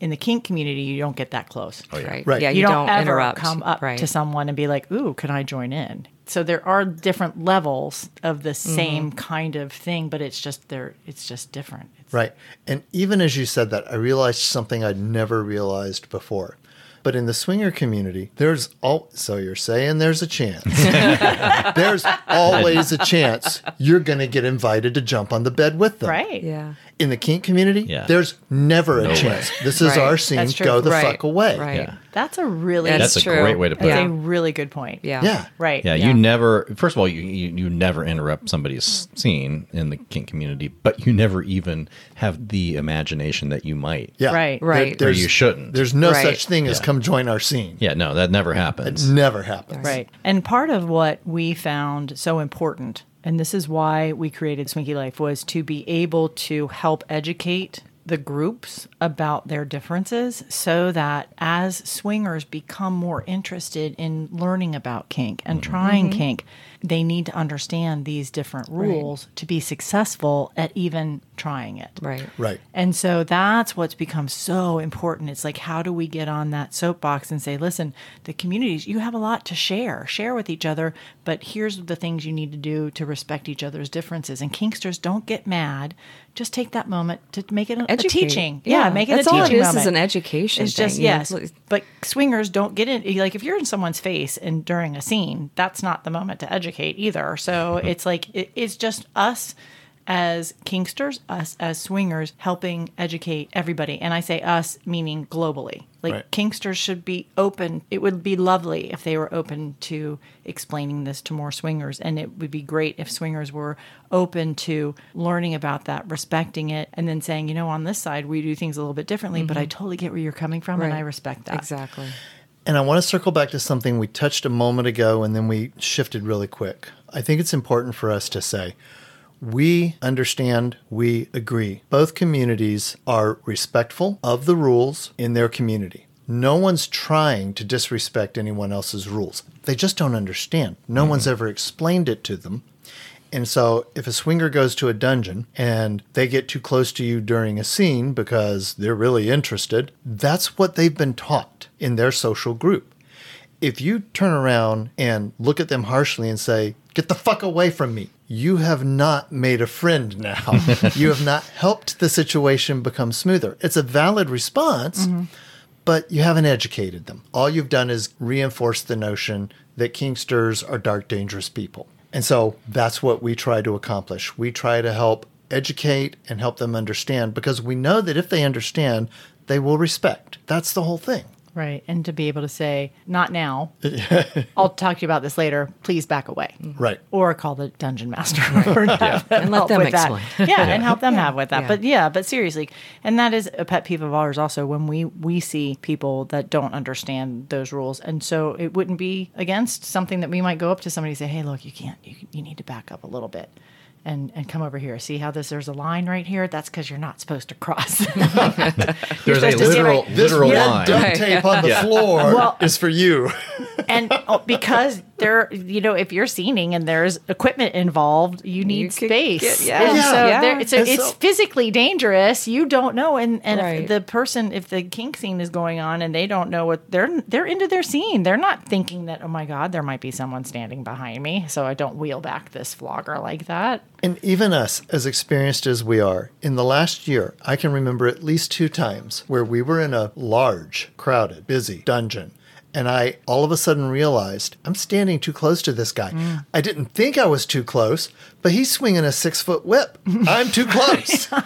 In the kink community, you don't get that close. Right. Right. Yeah, You, you, don't, ever interrupt. come up right. to someone and be like, ooh, can I join in? So there are different levels of the Mm-hmm. same kind of thing, but it's just there. It's just different. It's, Right. And even as you said that, I realized something I'd never realized before. But in the swinger community, there's all so you're saying there's a chance. there's always a chance you're going to get invited to jump on the bed with them. Right. Yeah. In the kink community, Yeah. there's never a way. chance. This is Right. our scene. Go the Right. fuck away. Right. Yeah. That's a really That's That's a great way to put that's Yeah. it. a really good point. Yeah. Yeah. Right. Yeah, you never. First of all, you, you you never interrupt somebody's scene in the kink community, but you never even have the imagination that you might. Yeah. Right. Right. There- Or you shouldn't. There's no Right. such thing as come join our scene. Yeah, no, that never happens. It Never happens. Right. And part of what we found so important, and this is why we created Swinky Life, was to be able to help educate the groups about their differences so that as swingers become more interested in learning about kink and trying mm-hmm. kink, they need to understand these different rules to be successful at even trying it. Right. Right. And so that's what's become so important. It's like, how do we get on that soapbox and say, listen, the communities, you have a lot to share, share with each other, but here's the things you need to do to respect each other's differences. And Kinksters, don't get mad. Just take that moment to make it a, a teaching. Yeah, Yeah, make it that's a all it teaching is, is an education It's thing, just, you yes. it's- But swingers don't get in. Like, if you're in someone's face and during a scene, that's not the moment to educate either. So mm-hmm. it's like, it, it's just us as kinksters, us as swingers, helping educate everybody. And I say us, meaning globally. Like Right. kinksters should be open. It would be lovely if they were open to explaining this to more swingers. And it would be great if swingers were open to learning about that, respecting it, and then saying, you know, on this side, we do things a little bit differently, but I mm-hmm. totally get where you're coming from and I respect that. Exactly. And I want to circle back to something we touched a moment ago and then we shifted really quick. I think it's important for us to say we understand, we agree. Both communities are respectful of the rules in their community. No one's trying to disrespect anyone else's rules. They just don't understand. No mm-hmm. one's ever explained it to them. And so, if a swinger goes to a dungeon and they get too close to you during a scene because they're really interested, that's what they've been taught in their social group. If you turn around and look at them harshly and say, Get the fuck away from me, you have not made a friend now. you have not helped the situation become smoother. It's a valid response, mm-hmm. but you haven't educated them. All you've done is reinforce the notion that Kinksters are dark, dangerous people. And so that's what we try to accomplish. We try to help educate and help them understand because we know that if they understand, they will respect. That's the whole thing. Right. And to be able to say, not now. I'll talk to you about this later. Please back away. Mm-hmm. Right. Or call the dungeon master or have And let them explain. Yeah, and help them have with that. Yeah. But yeah, but seriously. And that is a pet peeve of ours also when we we see people that don't understand those rules. And so it wouldn't be against something that we might go up to somebody and say, "Hey, look, you can't you, you need to back up a little bit." And, and come over here. See how this? There's a line right here. That's because you're not supposed to cross. There's a supposed to see literal, right- literal Red line. duct tape on the floor Well- is for you. and oh, because oh, there, you know, if you're scening and there's equipment involved, you need could space. get- yeah. And Yeah. so Yeah. there, so And it's so- physically dangerous. You don't know, and and if Right. the person, if the kink scene is going on and they don't know what they're they're into their scene, they're not thinking that oh my god, there might be someone standing behind me, so I don't wheel back this flogger like that. And even us, as experienced as we are, in the last year, I can remember at least two times where we were in a large, crowded, busy dungeon. And I all of a sudden realized I'm standing too close to this guy. Mm. I didn't think I was too close, but he's swinging a six foot whip. I'm too close.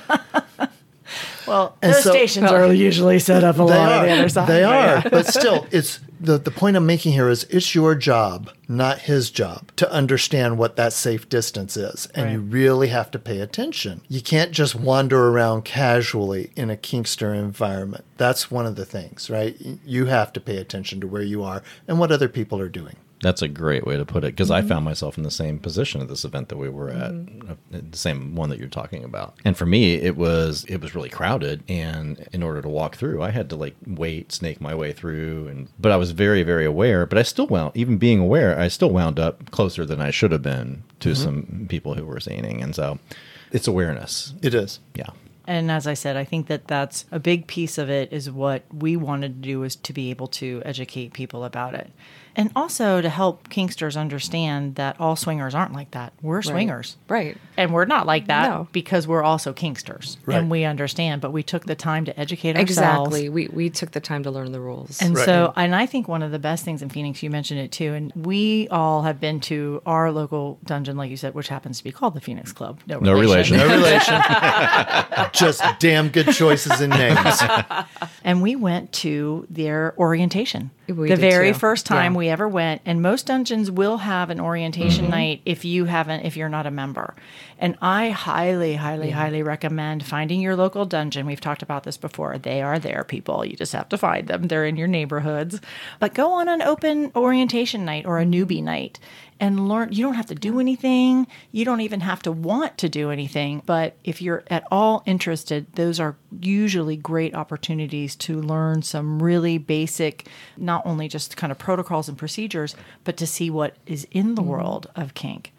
Well, And those so- stations are usually set up a lot on the other side. They are. yeah. But still, it's the, the point I'm making here is it's your job, not his job, to understand what that safe distance is. And you really have to pay attention. You can't just wander around casually in a Kinkster environment. That's one of the things, right? You have to pay attention to where you are and what other people are doing. That's a great way to put it because Mm-hmm. I found myself in the same position at this event that we were at, uh, the same one that you're talking about. And for me, it was it was really crowded, and in order to walk through, I had to like wait, snake my way through, and but I was very very aware. But I still wound, even being aware, I still wound up closer than I should have been to Mm-hmm. some people who were scening, and so it's awareness. It is. Yeah. And as I said, I think that that's a big piece of it is what we wanted to do is to be able to educate people about it. And also to help Kinksters understand that all swingers aren't like that. We're swingers. Right. And we're not like that No. because we're also Kinksters. Right. And we understand, but we took the time to educate ourselves. Exactly. We we took the time to learn the rules. And Right. so, and I think one of the best things in Phoenix, you mentioned it too, and we all have been to our local dungeon, like you said, which happens to be called the Phoenix Club. No, No relation. No relation. just damn good choices in names. and we went to their orientation. We the very too. first time Yeah. we ever went, and most dungeons will have an orientation Mm-hmm. night if you haven't, if you're not a member. And I highly, highly, highly recommend finding your local dungeon. We've talked about this before. They are there, people. You just have to find them. They're in your neighborhoods. But go on an open orientation night or a mm-hmm. newbie night and learn. You don't have to do anything. You don't even have to want to do anything. But if you're at all interested, those are usually great opportunities to learn some really basic, not only just kind of protocols and procedures, but to see what is in the mm-hmm. world of kink.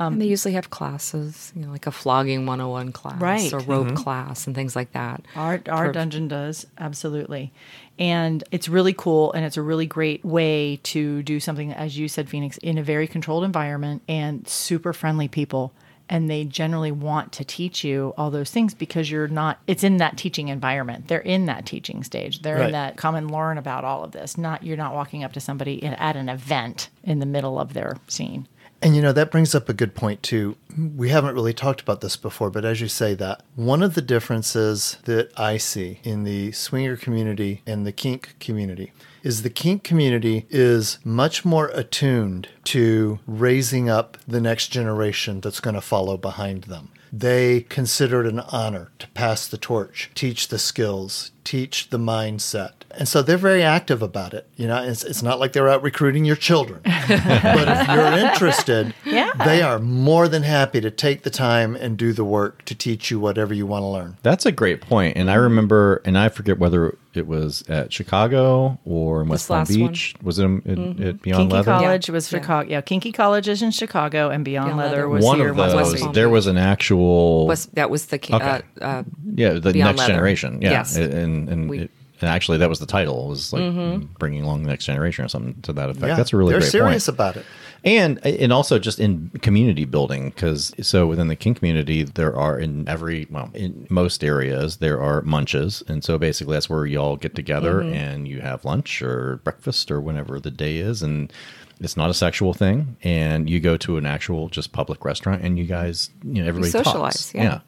Um, and they usually have classes, you know, like a flogging 101 class Right. or rope mm-hmm. class and things like that. Our our For- dungeon does absolutely, and it's really cool, and it's a really great way to do something, as you said, Phoenix, in a very controlled environment and super friendly people. And they generally want to teach you all those things because you're not. It's in that teaching environment. They're in that teaching stage. They're Right. in that come and learn about all of this. Not you're not walking up to somebody at an event in the middle of their scene. And you know, that brings up a good point too. we haven't really talked about this before, but as you say that, one of the differences that I see in the swinger community and the kink community is the kink community is much more attuned to raising up the next generation that's going to follow behind them. They consider it an honor to pass the torch, teach the skills, teach the mindset. And so they're very active about it. You know, it's, it's not like they're out recruiting your children. but if you're interested, Yeah. they are more than happy to take the time and do the work to teach you whatever you want to learn. That's a great point. And I remember, and I forget whether it was at Chicago or in West Palm last one. Beach. Was it in, in, at Beyond Kinky Leather? College Yeah. was Yeah. Chicago. Yeah, Kinky College is in Chicago, and Beyond, Beyond Leather Leather. was One here of in West Palm there was an actual, Was that was the ki- Okay. uh, uh, yeah, the Beyond next Leather. generation. Yeah. Yes. And, and, We- it, and actually, that was the title, it was like mm-hmm. bringing along the next generation or something to that effect. Yeah, That's a really they're great serious point. about it. and and also just in community building because so within the Kink community there are in every well in most areas there are munches and so basically that's where you all get together mm-hmm. and you have lunch or breakfast or whenever the day is and it's not a sexual thing and you go to an actual just public restaurant and you guys you know everybody socialize, talks. yeah.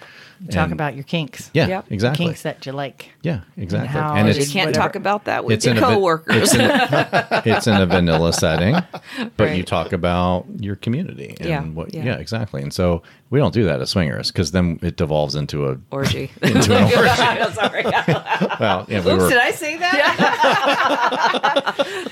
Talk And- about your kinks. yeah Yep. exactly Kinks that you like. yeah exactly how and you can't whatever. talk about that with it's your in a coworkers. it's, in a, it's in a vanilla setting, but you talk about your community and Yeah, what. yeah. Yeah. exactly. And so we don't do that as swingers because then it devolves into a. orgy. Into an orgy. Sorry. Well, yeah, we Oops, were. did I say that?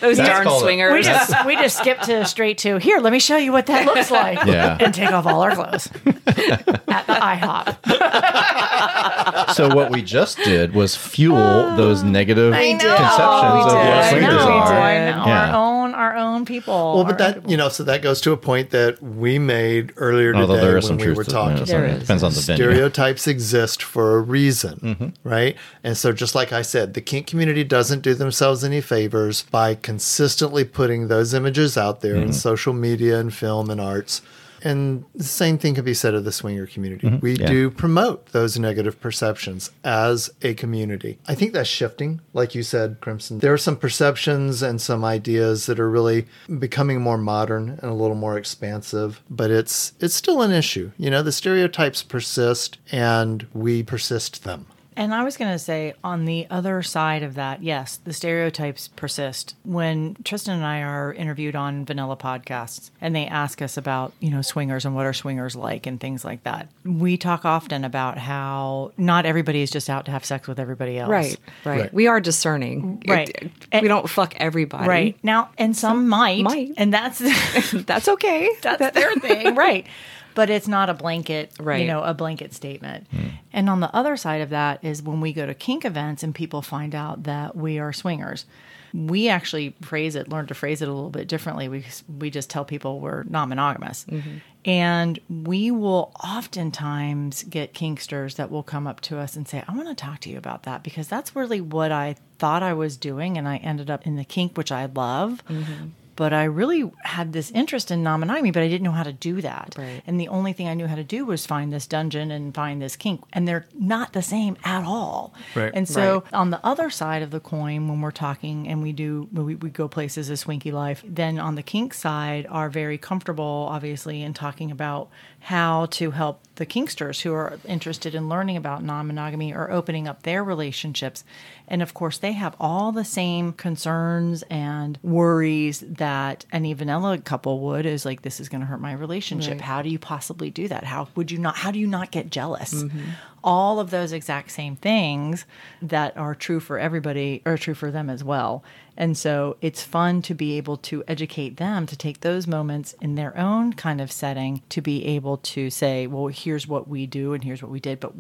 Those darn called a- swingers. We just we just skipped to straight to here. Let me show you what that looks like. Yeah. and take off all our clothes at the IHOP. so what we just did was fuel oh. those negative I know. conceptions of what did. Swingers are. I. Yeah. Our own our own people. Well, but that own you know, so that goes to a point that we made earlier Although today there is when some we truth were to talking. yeah, There so it is. Depends on the venue. Stereotypes exist for a reason, mm-hmm. right? And so, just like I said, the kink community doesn't do themselves any favors by consistently putting those images out there in mm-hmm. social media and film and arts. And the same thing can be said of the swinger community. Mm-hmm. We Yeah. do promote those negative perceptions as a community. I think that's shifting, like you said, Crimson. There are some perceptions and some ideas that are really becoming more modern and a little more expansive, but it's it's still an issue. You know, the stereotypes persist and we persist them. And I was going to say, on the other side of that, yes, the stereotypes persist. When Tristan and I are interviewed on Vanilla podcasts and they ask us about, you know, swingers and what are swingers like and things like that, we talk often about how not everybody is just out to have sex with everybody else. Right, right, Right. We are discerning. Right. It- we don't fuck everybody. Right. Now, and some, might, might. And that's That's okay. that's their thing, right? But it's not a blanket, right. you know, a blanket statement. Hmm. And on the other side of that is when we go to kink events and people find out that we are swingers. We actually phrase it, learn to phrase it a little bit differently. We we just tell people we're not monogamous, mm-hmm. and we will oftentimes get kinksters that will come up to us and say, "I want to talk to you about that because that's really what I thought I was doing, and I ended up in the kink, which I love." Mm-hmm. But I really had this interest in non-monogamy, but I didn't know how to do that. Right. And the only thing I knew how to do was find this dungeon and find this kink, and they're not the same at all. Right. And so Right. on the other side of the coin, when we're talking and we do we, we go places as Swinky Life, then on the kink side are very comfortable, obviously, in talking about how to help the kinksters who are interested in learning about non-monogamy or opening up their relationships. And of course, they have all the same concerns and worries that any vanilla couple would is like this is going to hurt my relationship. Right. How do you possibly do that? How would you not how do you not get jealous? Mm-hmm. All of those exact same things that are true for everybody are true for them as well. And so it's fun to be able to educate them to take those moments in their own kind of setting to be able to say, well, here's what we do and here's what we did, but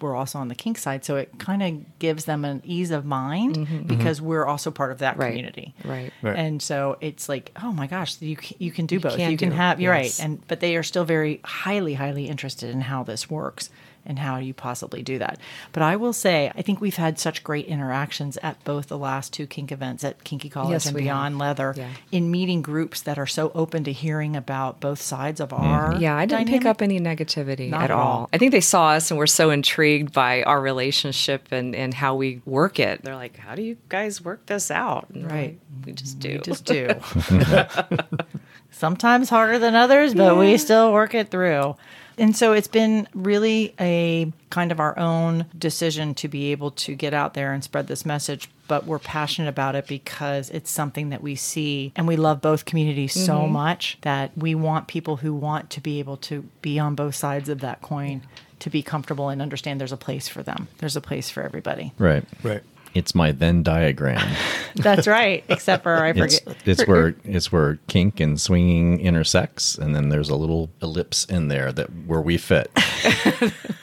we're also on the kink side. So it kind of gives them an ease of mind mm-hmm. Mm-hmm. because we're also part of that Right. community. Right. Right. And so it's like, oh my gosh, you you can do both. can you can do, have you're yes. right, and but they are still very highly highly interested in how this works and how you possibly do that. But I will say, I think we've had such great interactions at both the last two kink events at Kinky College Yes, and we have. Beyond Leather Yeah. in meeting groups that are so open to hearing about both sides of mm-hmm. our Yeah, I didn't pick up any negativity Not at all. all. I think they saw us and were so intrigued by our relationship and, and how we work it. They're like, how do you guys work this out? And Right. like, we just do. We just do. Sometimes harder than others, but we still work it through. And so it's been really a kind of our own decision to be able to get out there and spread this message. But we're passionate about it because it's something that we see and we love both communities so mm-hmm. much that we want people who want to be able to be on both sides of that coin to be comfortable and understand there's a place for them. There's a place for everybody. Right. Right. It's my Venn diagram. That's right. Except for I forget. it's where it's where kink and swinging intersects, and then there's a little ellipse in there that where we fit.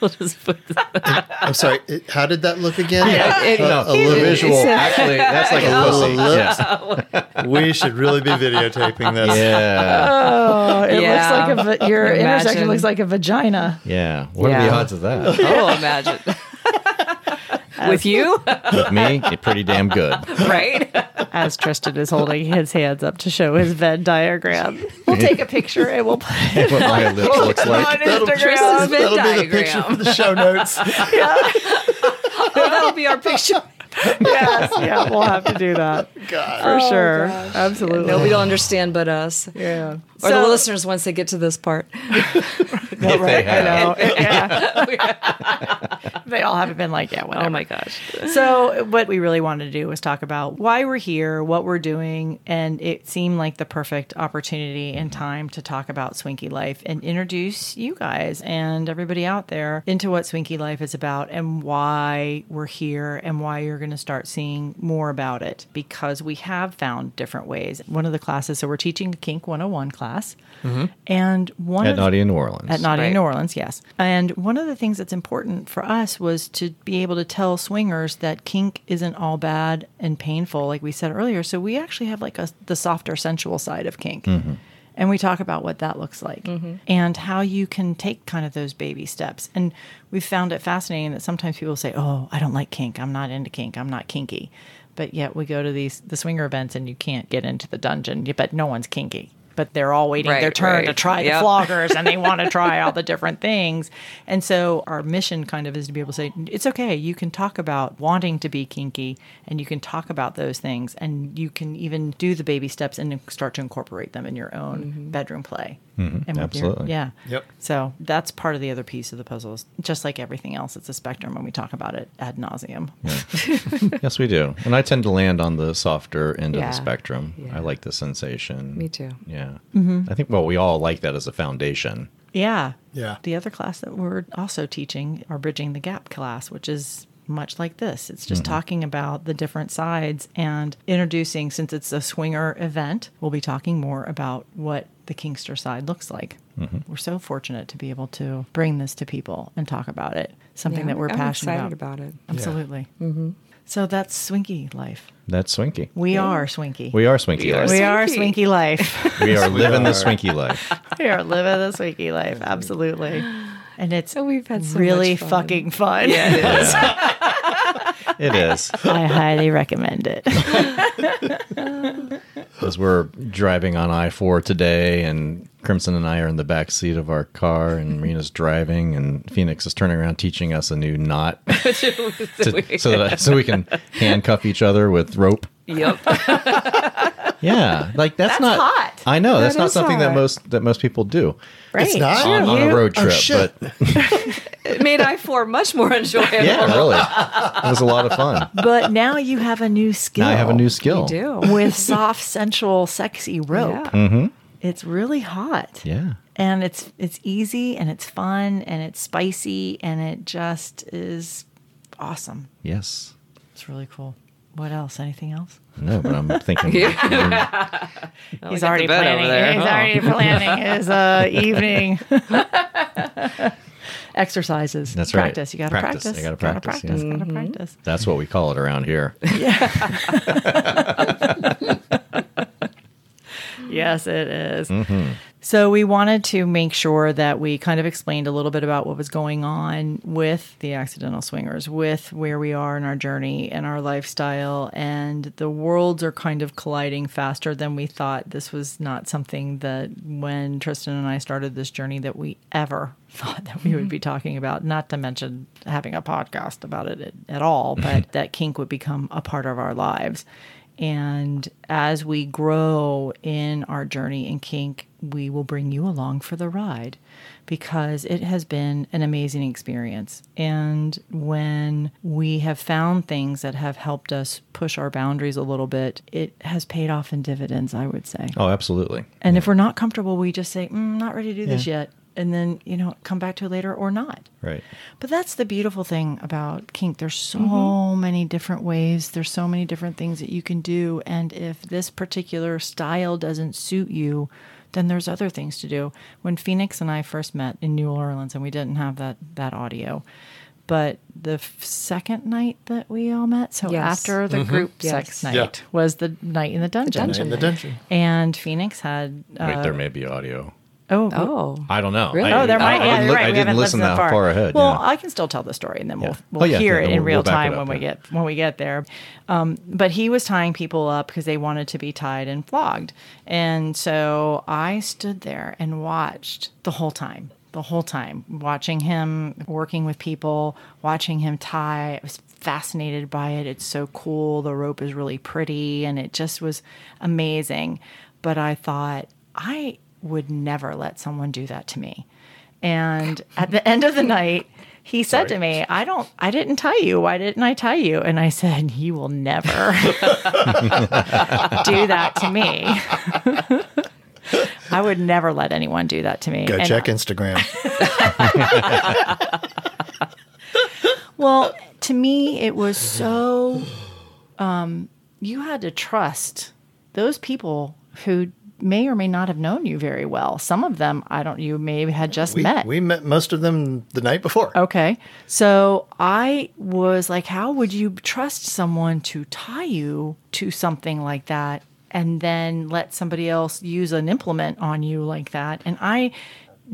I'm sorry. It, how did that look again? it- Uh, a little visual, actually, that's like a little pussy. ellipse. Yeah. We should really be videotaping this. yeah, Oh, it Yeah. looks like a, your Imagine. intersection looks like a vagina. yeah. What are the odds of that? Oh, imagine. With you, With me, you're pretty damn good. right? As Tristan is holding his hands up to show his Venn diagram. We'll take a picture and we'll put it What my ellipse looks on like. Tristan's Instagram. Venn That'll be the picture for the show notes. That'll be our picture. yes, yeah, we'll have to do that God. for oh, sure. Absolutely. Nobody will understand but us. Yeah. Or the listeners once they get to this part. If they have. know. Yeah. they all haven't been like, yeah, whatever. Oh my gosh. So, what we really wanted to do was talk about why we're here, what we're doing, and it seemed like the perfect opportunity and time to talk about Swinky Life and introduce you guys and everybody out there into what Swinky Life is about and why we're here and why you're going to start seeing more about it because we have found different ways. One of the classes, so we're teaching a Kink 101 class, mm-hmm. and one At Naughty in New Orleans. at Naughty in New Orleans, yes. And one of the things that's important for us was to be able to tell swingers that kink isn't all bad and painful, like we said earlier. So we actually have like a, the softer, sensual side of kink. Mm-hmm. And we talk about what that looks like mm-hmm. and how you can take kind of those baby steps. And we've found it fascinating that sometimes people say, Oh, I don't like kink. I'm not into kink. I'm not kinky. But yet we go to these the swinger events and you can't get into the dungeon, but no one's kinky. But they're all waiting their Right, turn to right. try the Yep. floggers and they want to try all the different things. And so our mission kind of is to be able to say, it's okay. You can talk about wanting to be kinky and you can talk about those things and you can even do the baby steps and start to incorporate them in your own mm-hmm. bedroom play. And with your- absolutely. yeah. Yep. So that's part of the other piece of the puzzle. is Just like everything else, it's a spectrum when we talk about it ad nauseum. Yes, we do. And I tend to land on the softer end of the spectrum. Yeah. I like the sensation. Me too. Yeah. Mm-hmm. I think, well, we all like that as a foundation. Yeah. Yeah. The other class that we're also teaching, our Bridging the Gap class, which is much like this. It's just mm-hmm. talking about the different sides and introducing, since it's a swinger event, we'll be talking more about what the Kinkster side looks like. Mm-hmm. We're so fortunate to be able to bring this to people and talk about it. Something Yeah, that we're I'm passionate excited about. about it. Absolutely. Mm-hmm. So that's Swinky life. That's Swinky. We are Swinky. We are Swinky. We are life. We are Swinky. Swinky life. We are living the are. Swinky life. we are living the Swinky life. Absolutely. And it's So we've had so really fun. fucking fun. Yeah, it is. It is. I highly recommend it. As we're driving on I 4 today, and Crimson and I are in the back seat of our car, and Myrina's driving, and Phoenix is turning around teaching us a new knot to, so, that, so we can handcuff each other with rope. Yep. Yeah, like that's, That's not hot. I know that's That not is something that most that most people do Right. It's not? on, on a road Oh, trip. shit. but It made I four much more enjoyable. yeah, really, it was a lot of fun. But now you have a new skill. Now I have a new skill. do. with soft, sensual, sexy rope. Yeah. Mm-hmm. It's really hot. Yeah. And it's it's easy and it's fun and it's spicy and it just is awesome. Yes. It's really cool. What else? Anything else? No, but I'm thinking. He's got already the bed planning. over there, He's huh? already planning his uh, evening exercises. That's right. practice. You got to Practice. practice. You gotta Gotta practice, practice. yeah. Got to practice. That's what we call it around here. Yeah. Yes, it is. So we wanted to make sure that we kind of explained a little bit about what was going on with the accidental swingers, with where we are in our journey and our lifestyle, and the worlds are kind of colliding faster than we thought. This was not something that when Tristan and I started this journey that we ever thought that we would mm-hmm. be talking about, not to mention having a podcast about it at, at all, but that kink would become a part of our lives. And as we grow in our journey in kink, we will bring you along for the ride because it has been an amazing experience. And when we have found things that have helped us push our boundaries a little bit, it has paid off in dividends, I would say. Oh, absolutely. And if we're not comfortable, we just say, mm, not ready to do this yet. And then, you know, come back to it later or not. Right. But that's the beautiful thing about kink. There's so many different ways. There's so many different things that you can do. And if this particular style doesn't suit you, then there's other things to do. When Phoenix and I first met in New Orleans, and we didn't have that that audio, but the f- second night that we all met, so Yes. after the group sex night, Yeah. was the night in the dungeon. The dungeon. In the dungeon. And Phoenix had uh, Wait, there may be audio. Oh Oh. I don't know. Really? I, Oh, there I, might. I Yeah, didn't, you're li- right. I didn't listen that far, ahead. Well, yeah. I can still tell the story, and then we'll Yeah. we'll Oh, yeah, hear yeah, it we'll- in real we'll time up, when we get when we get there. Um, but he was tying people up because they wanted to be tied and flogged, and so I stood there and watched the whole time. The whole time, watching him working with people, watching him tie. I was fascinated by it. It's so cool. The rope is really pretty, and it just was amazing. But I thought, I would never let someone do that to me. And at the end of the night, he said to me, I don't, I didn't tie you. Why didn't I tie you? And I said, You will never do that to me. I would never let anyone do that to me. Go And- check Instagram. Well, to me, it was so. Um, you had to trust those people who may or may not have known you very well. Some of them, I don't. You may have had just we, met. we met most of them the night before. Okay. So I was like, how would you trust someone to tie you to something like that and then let somebody else use an implement on you like that? And I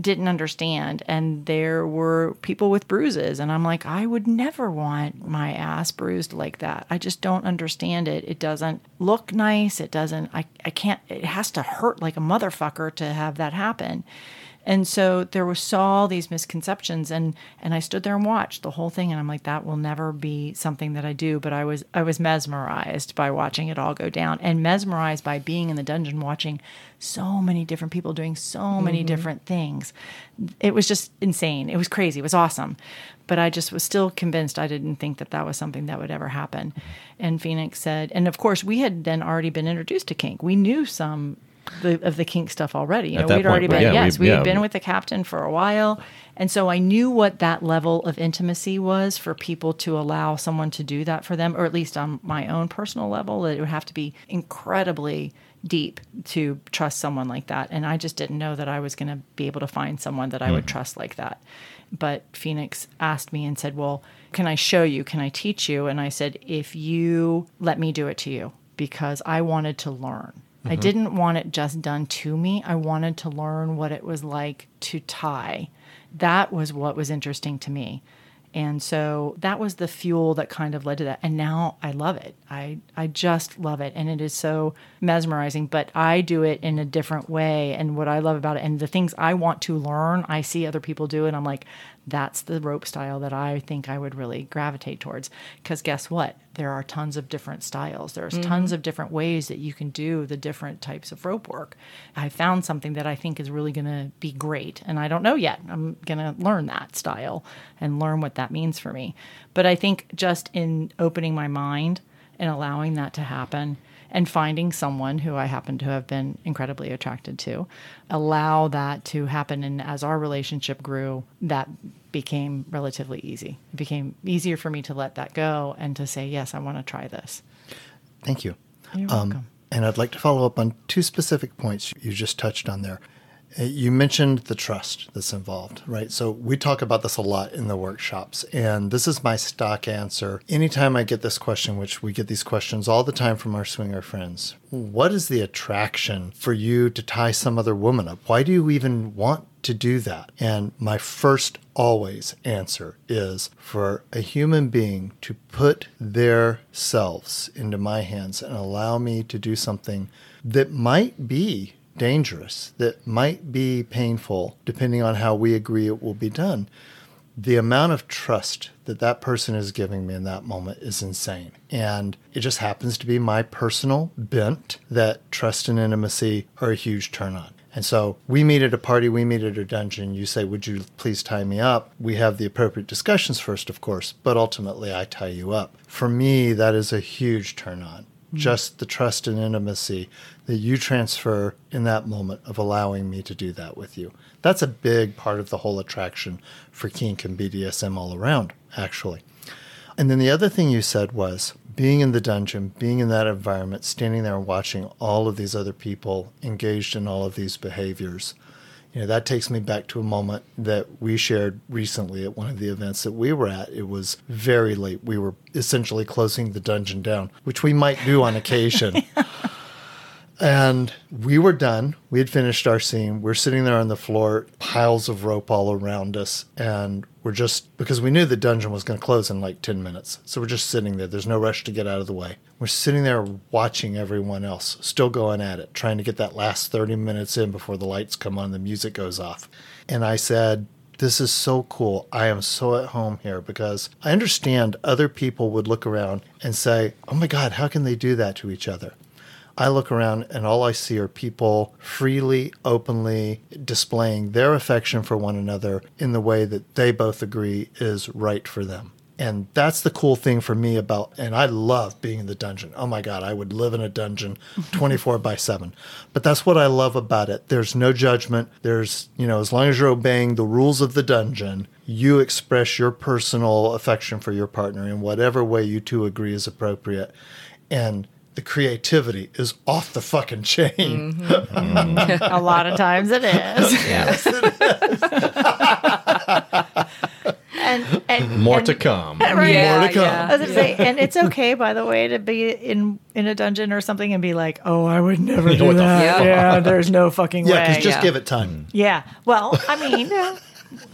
didn't understand. And there were people with bruises. And I'm like, I would never want my ass bruised like that. I just don't understand it. It doesn't look nice. It doesn't, I, I can't, it has to hurt like a motherfucker to have that happen. And so there was all these misconceptions and and I stood there and watched the whole thing and I'm like that will never be something that I do but I was I was mesmerized by watching it all go down and mesmerized by being in the dungeon watching so many different people doing so many mm-hmm. different things. It was just insane. It was crazy. It was awesome. But I just was still convinced I didn't think that that was something that would ever happen. And Phoenix said and of course we had then already been introduced to kink. We knew some the, of the kink stuff already. You know, we'd already been yeah, yes, we- we had yeah, been we- with the captain for a while, and so I knew what that level of intimacy was for people to allow someone to do that for them, or at least on my own personal level, that it would have to be incredibly deep to trust someone like that. And I just didn't know that I was going to be able to find someone that I would hmm. trust like that. But Phoenix asked me and said, "Well, can I show you? Can I teach you?" And I said, "If you let me do it to you." Because I wanted to learn. I mm-hmm. didn't want it just done to me. I wanted to learn what it was like to tie. That was what was interesting to me. And so that was the fuel that kind of led to that. And now I love it. I, I just love it. And it is so mesmerizing, but I do it in a different way. And what I love about it and the things I want to learn, I see other people do. And I'm like, that's the rope style that I think I would really gravitate towards. Because guess what? There are tons of different styles. There's mm-hmm. tons of different ways that you can do the different types of rope work. I found something that I think is really going to be great. And I don't know yet. I'm going to learn that style and learn what that means for me. But I think just in opening my mind and allowing that to happen and finding someone who I happen to have been incredibly attracted to, allow that to happen. And as our relationship grew, that became relatively easy. It became easier for me to let that go and to say, yes, I want to try this. Thank you. You're Um, welcome. And I'd like to follow up on two specific points you just touched on there. You mentioned the trust that's involved, right? So we talk about this a lot in the workshops, and this is my stock answer. Anytime I get this question, which we get these questions all the time from our swinger friends, what is the attraction for you to tie some other woman up? Why do you even want to do that? And my first always answer is for a human being to put their selves into my hands and allow me to do something that might be dangerous, that might be painful, depending on how we agree it will be done. The amount of trust that that person is giving me in that moment is insane. And it just happens to be my personal bent that trust and intimacy are a huge turn on. And so we meet at a party, we meet at a dungeon. You say, Would you please tie me up? We have the appropriate discussions first, of course, but ultimately I tie you up. For me, that is a huge turn on. Hmm. Just the trust and intimacy that you transfer in that moment of allowing me to do that with you. That's a big part of the whole attraction for kink and BDSM all around, actually. And then the other thing you said was being in the dungeon, being in that environment, standing there and watching all of these other people engaged in all of these behaviors. You know, that takes me back to a moment that we shared recently at one of the events that we were at. It was very late. We were essentially closing the dungeon down, which we might do on occasion. And we were done. We had finished our scene. We're sitting there on the floor, piles of rope all around us. And we're just, because we knew the dungeon was going to close in like 10 minutes. So we're just sitting there. There's no rush to get out of the way. We're sitting there watching everyone else, still going at it, trying to get that last 30 minutes in before the lights come on, the music goes off. And I said, this is so cool. I am so at home here because I understand other people would look around and say, oh my God, how can they do that to each other? I look around and all I see are people freely, openly displaying their affection for one another in the way that they both agree is right for them. And that's the cool thing for me about, and I love being in the dungeon. Oh my God, I would live in a dungeon 24 by 7. But that's what I love about it. There's no judgment. There's, you know, as long as you're obeying the rules of the dungeon, you express your personal affection for your partner in whatever way you two agree is appropriate. And the creativity is off the fucking chain. Mm-hmm. A lot of times it is. Yes. and, and More and- to come. Right. Yeah, More to come. yeah. I was gonna say, and it's okay, by the way, to be in in a dungeon or something and be like, "Oh, I would never do What the that." Yeah, there's no fucking Yeah, way. because just give it time. Yeah. Well, I mean,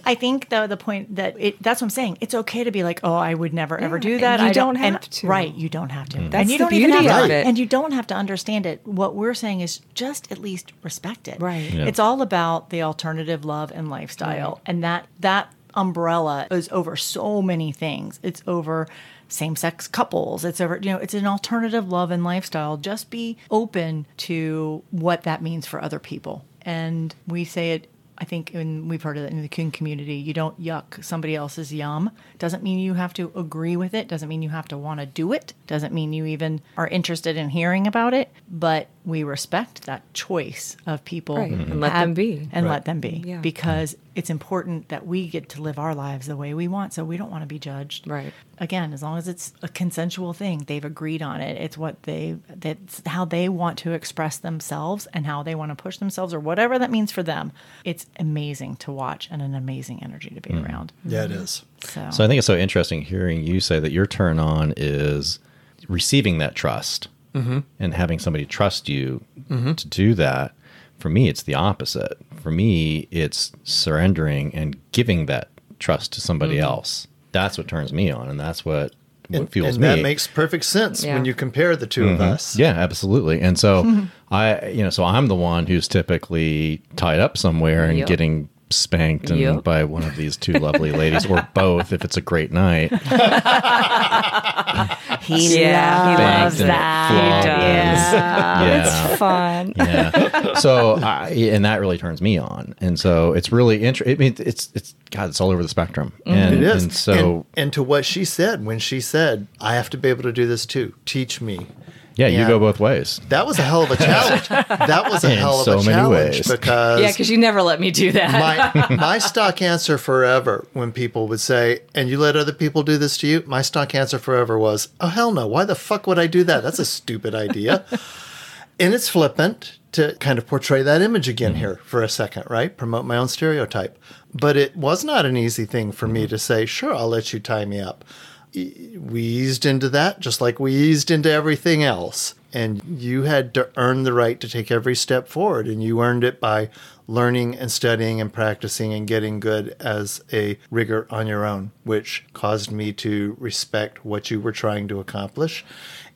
I think though the point that it, that's what I'm saying. It's okay to be like, oh, I would never ever Yeah, do and that. you I don't and- have to. Right. You don't have to. Mm. That's and you the don't even beauty have of to, it. And you don't have to understand it. What we're saying is just at least respect it. Right. Yeah. It's all about the alternative love and lifestyle, and that that umbrella is over so many things. It's over same-sex couples. It's over, you know, it's an alternative love and lifestyle. Just be open to what that means for other people. And we say it I think, and we've heard it in the kink community, you don't yuck somebody else's yum. Doesn't mean you have to agree with it. Doesn't mean you have to want to do it. Doesn't mean you even are interested in hearing about it. But we respect that choice of people Right, mm-hmm. and let them be. and let them be Yeah. because it's important that we get to live our lives the way we want. So we don't want to be judged. Right. Again, as long as it's a consensual thing, they've agreed on it. It's what they that's how they want to express themselves and how they want to push themselves or whatever that means for them. It's amazing to watch and an amazing energy to be mm-hmm. around. Yeah, it is. So, So I think it's so interesting hearing you say that your turn on is receiving that trust Mm-hmm. and having somebody trust you mm-hmm. to do that. For me, it's the opposite. For me, it's surrendering and giving that trust to somebody mm-hmm. else. That's what turns me on, and that's what what And, fuels and me. that makes perfect sense Yeah. when you compare the 2 of us. Yeah, absolutely. And so I, you know, so I'm the one who's typically tied up somewhere and Yep. getting spanked and Yep. by one of these two lovely ladies or both if it's a great night. he Yeah, he loves loves that. He does. Yeah. Yeah. It's fun. yeah. So, I, and that really turns me on. And so it's really interesting. I mean, it's, it's, God, it's all over the spectrum. Mm-hmm. And, It is. and so, and, and to what she said when she said, I have to be able to do this too. Teach me. Yeah, you go both ways. That was a hell of a challenge. That was a In hell of so a many challenge ways. because Yeah, because you never let me do that. my my stock answer forever when people would say, "And you let other people do this to you?" My stock answer forever was, "Oh hell no! Why the fuck would I do that? That's a stupid idea." and it's flippant to kind of portray that image again mm-hmm. here for a second, right? Promote my own stereotype. But it was not an easy thing for me to say, "Sure, I'll let you tie me up." We eased into that just like we eased into everything else. And you had to earn the right to take every step forward. And you earned it by learning and studying and practicing and getting good as a rigger on your own, which caused me to respect what you were trying to accomplish.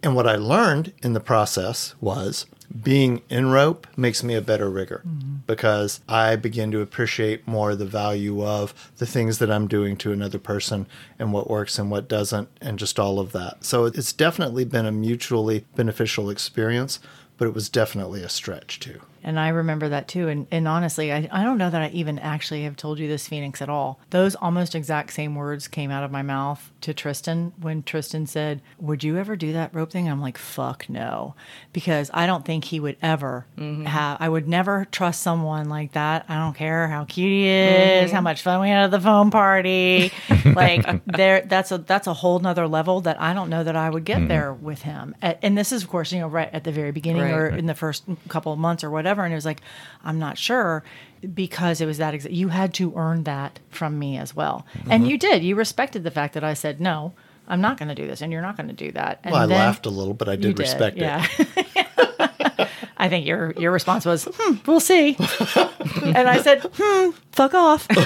And what I learned in the process was being in rope makes me a better rigger because I begin to appreciate more the value of the things that I'm doing to another person and what works and what doesn't, and just all of that. So it's definitely been a mutually beneficial experience, but it was definitely a stretch too. And I remember that too. And, and honestly, I, I don't know that I even actually have told you this, Phoenix, at all. Those almost exact same words came out of my mouth to Tristan when Tristan said, Would you ever do that rope thing? I'm like, Fuck no. Because I don't think he would ever mm-hmm. have, I would never trust someone like that. I don't care how cute he is, how mm-hmm. much fun we had at the foam party. like, uh, there, that's a, that's a whole nother level that I don't know that I would get mm-hmm. there with him. And this is, of course, you know, right at the very beginning Right. or in the first couple of months or whatever. And it was like, I'm not sure because it was that exa- you had to earn that from me as well. Mm-hmm. And you did. You respected the fact that I said, no, I'm not going to do this and you're not going to do that. And Well, I then- laughed a little, but I You did, respect it. yeah. I think your your response was, hmm, "We'll see," and I said, "Hmm, fuck off."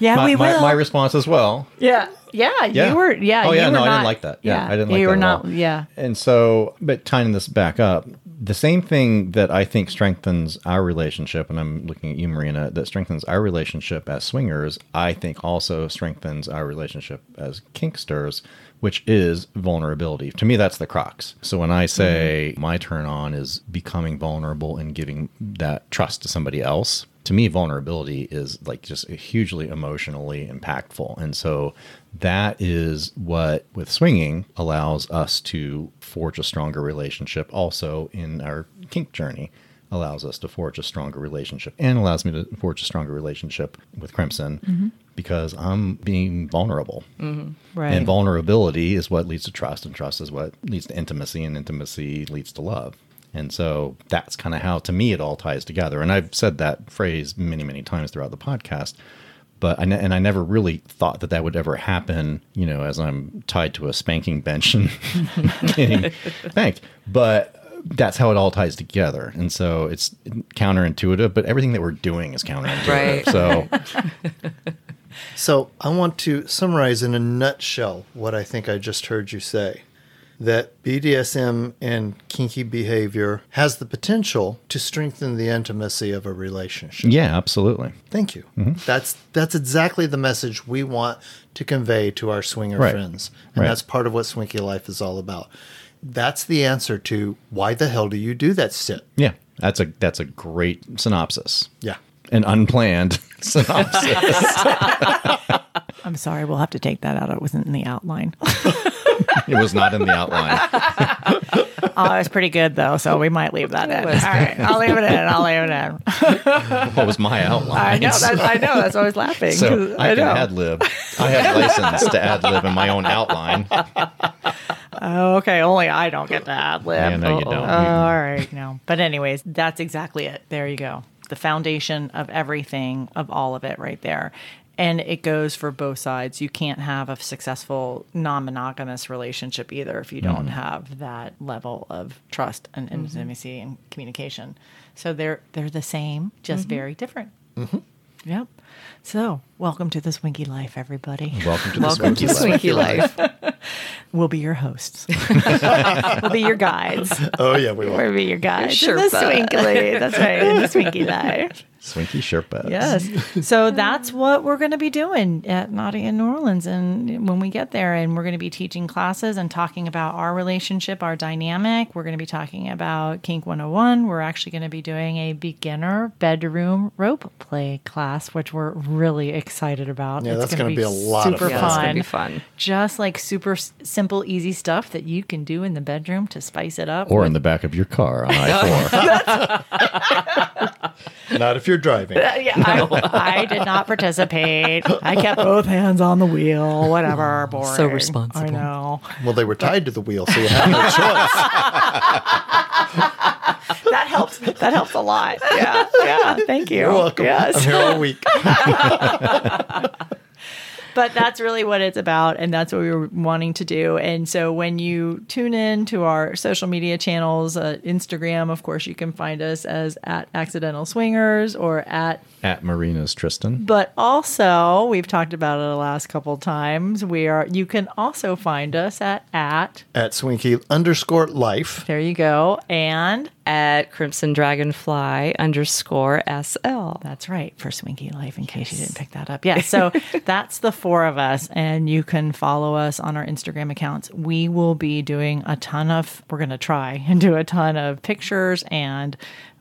yeah, My, we my, will. my response as well. yeah, yeah, Yeah. you were. Yeah. Oh yeah. you No, were I didn't like that. Yeah, I didn't like you that were at not. all. Yeah. And so, but tying this back up, the same thing that I think strengthens our relationship, and I'm looking at you, Myrina, that strengthens our relationship as swingers, I think also strengthens our relationship as kinksters, which is vulnerability. To me, that's the crux. So when I say mm-hmm. my turn on is becoming vulnerable and giving that trust to somebody else, to me, vulnerability is like just hugely emotionally impactful. And so that is what, with swinging, allows us to forge a stronger relationship also in our kink journey. Allows us to forge a stronger relationship and allows me to forge a stronger relationship with Crimson mm-hmm. because I'm being vulnerable. Mm-hmm. Right. And vulnerability is what leads to trust, and trust is what leads to intimacy, and intimacy leads to love. And so that's kind of how, to me, it all ties together. And I've said that phrase many, many times throughout the podcast. But I ne- and I never really thought that that would ever happen, you know, as I'm tied to a spanking bench and getting spanked. But that's how it all ties together. And so it's counterintuitive, but everything that we're doing is counterintuitive. Right. So So I want to summarize in a nutshell what I think I just heard you say. That BDSM and kinky behavior has the potential to strengthen the intimacy of a relationship. yeah, absolutely. Thank you. Mm-hmm. That's that's exactly the message we want to convey to our swinger Right. friends, and Right. that's part of what Swinky Life is all about. That's the answer to why the hell do you do that shit? Yeah, that's a that's a great synopsis. Yeah. An unplanned synopsis. I'm sorry. We'll have to take that out. It wasn't in the outline. it was not in the outline. oh, it was pretty good though, so we might leave that in. All right, I'll leave it in. I'll leave it in. What was my outline? I know. That's, I know. That's why I was laughing. so 'cause I, can ad lib. I have license to ad lib in my own outline. Oh, okay. Only I don't get to ad lib. Yeah, no, you don't. oh, all right. No. But, anyways, that's exactly it. There you go. The foundation of everything, of all of it right there. And it goes for both sides. You can't have a successful non monogamous relationship either if you mm-hmm. don't have that level of trust and mm-hmm. intimacy and communication. So they're they're the same, just mm-hmm. very different. Mm-hmm. Yep. So, welcome to the Swinky Life, everybody. Welcome to the Welcome Swinky to Life. Swinky Life. We'll be your hosts. we'll be your guides. Oh yeah, we will. We'll be your guides. Your the Sherpa. Swinkly. That's right. The Swinky Life. Swinky Sherpas. Yes. So that's what we're going to be doing at Naughty in New Orleans. And when we get there, and we're going to be teaching classes and talking about our relationship, our dynamic. We're going to be talking about Kink 101. We're actually going to be doing a beginner bedroom rope play class, which we're really excited about. Yeah, It's that's gonna gonna be a lot of super fun. Yeah, it's gonna be fun. Just like super s- simple, easy stuff that you can do in the bedroom to spice it up. Or with- in the back of your car on I 4. Not if you're driving. Uh, yeah, I, I did not participate. I kept both hands on the wheel. Whatever. Boring. So responsible. I know. Well, they were tied to the wheel, so you had no choice. That helps. That helps a lot. Yeah. Yeah. Thank you. You're welcome. Yes. I'm here all week. but that's really what it's about and that's what we were wanting to do and so when you tune in to our social media channels uh, instagram of course you can find us as at accidental swingers or at At Myrina's Tristan. but also we've talked about it the last couple times we are you can also find us at at At Swinky underscore life. there you go and At Crimson Dragonfly underscore SL. That's right, for Swinky Life, in case you didn't pick that up. Yeah, so that's the four of us, and you can follow us on our Instagram accounts. We will be doing a ton of, we're going to try and do a ton of pictures and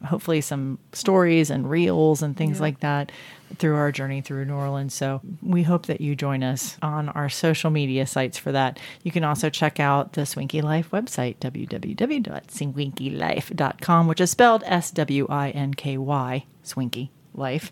hopefully some stories and reels and things like that through our journey through New Orleans. So we hope that you join us on our social media sites for that. You can also check out the Swinky Life website, www.swinkylife.com, which is spelled S W I N K Y, Swinky life.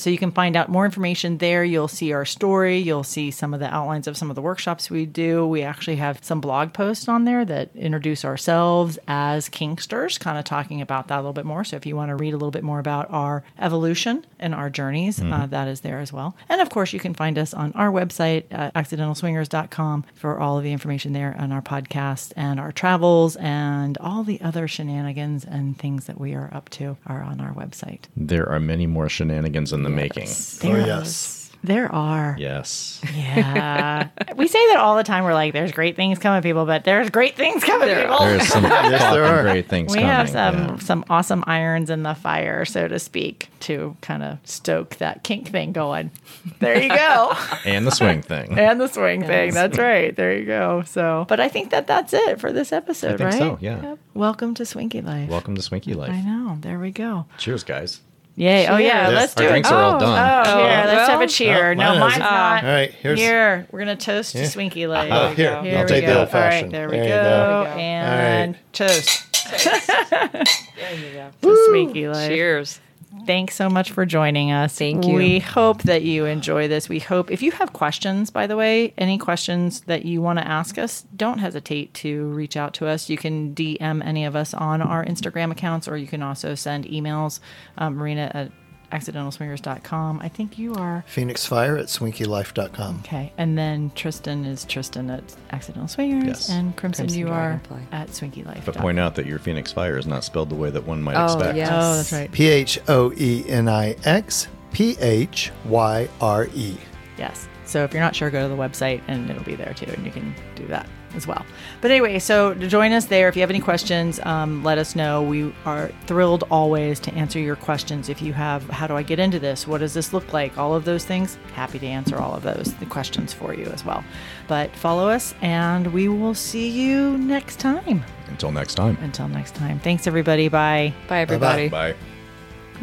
So you can find out more information there. You'll see our story. You'll see some of the outlines of some of the workshops we do. We actually have some blog posts on there that introduce ourselves as Kinksters, kind of talking about that a little bit more. So if you want to read a little bit more about our evolution and our journeys, uh, that is there as well. And of course, you can find us on our website, uh, accidentalswingers.com, for all of the information there on our podcast and our travels and all the other shenanigans and things that we are up to are on our website. There are many more shenanigans in the making. Oh, there Oh, yes. There are. Yes. Yeah. we say that all the time. We're like, there's great things coming, people, but there's great things coming, people. There's some there are. great things we coming. have some yeah. some awesome irons in the fire, so to speak, to kind of stoke that kink thing going. There you go. And the swing thing. and the swing thing. That's right. There you go. So, but I think that that's it for this episode, think right? so, yeah. Welcome to Swinky Life. Welcome to Swinky Life. I know. There we go. Cheers, guys. Yay. Oh yeah. Cheers. Let's Our do it. drinks are all Oh, done. Oh, here. Let's have a cheer. No, mine mine's hasn't. not. Uh, all right, here's- Here, we're gonna toast to Swinky Life. Oh, here, Here I'll we take go. the old All right, fashioned. there we There you go. go. And All toast There you go. to Swinky Life. Cheers. Thanks so much for joining us. Thank you. We hope that you enjoy this. We hope if you have questions, by the way, any questions that you want to ask us, don't hesitate to reach out to us. You can DM any of us on our Instagram accounts, or you can also send emails. Um, Myrina at accidentalswingers.com. I think you are. Phoenix Phyre at swinkylife.com. Okay. And then Tristan is Tristan at Accidental Swingers. Yes. And Crimson, Crimson you are Dragonfly. at Swinky Life. But point out that your Phoenix Phyre is not spelled the way that one might Oh, expect. yes. Oh, that's right. P H O E N I X P H Y R E. Yes. So if you're not sure, go to the website and it'll be there too, and you can do that as well. But anyway, so to join us there, if you have any questions, um, let us know. We are thrilled always to answer your questions. If you have, how do I get into this? What does this look like? All of those things, happy to answer all of those the questions for you as well. But follow us, and we will see you next time. Until next time. Until next time, thanks everybody. Bye. Bye, everybody. Bye.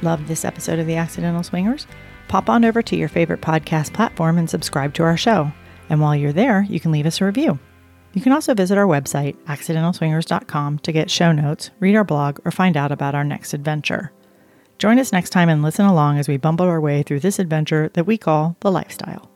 Love this episode of The Accidental Swingers? Pop on over to your favorite podcast platform and subscribe to our show. And while you're there, you can leave us a review. You can also visit our website, accidentalswingers.com, to get show notes, read our blog, or find out about our next adventure. Join us next time and listen along as we bumble our way through this adventure that we call the lifestyle.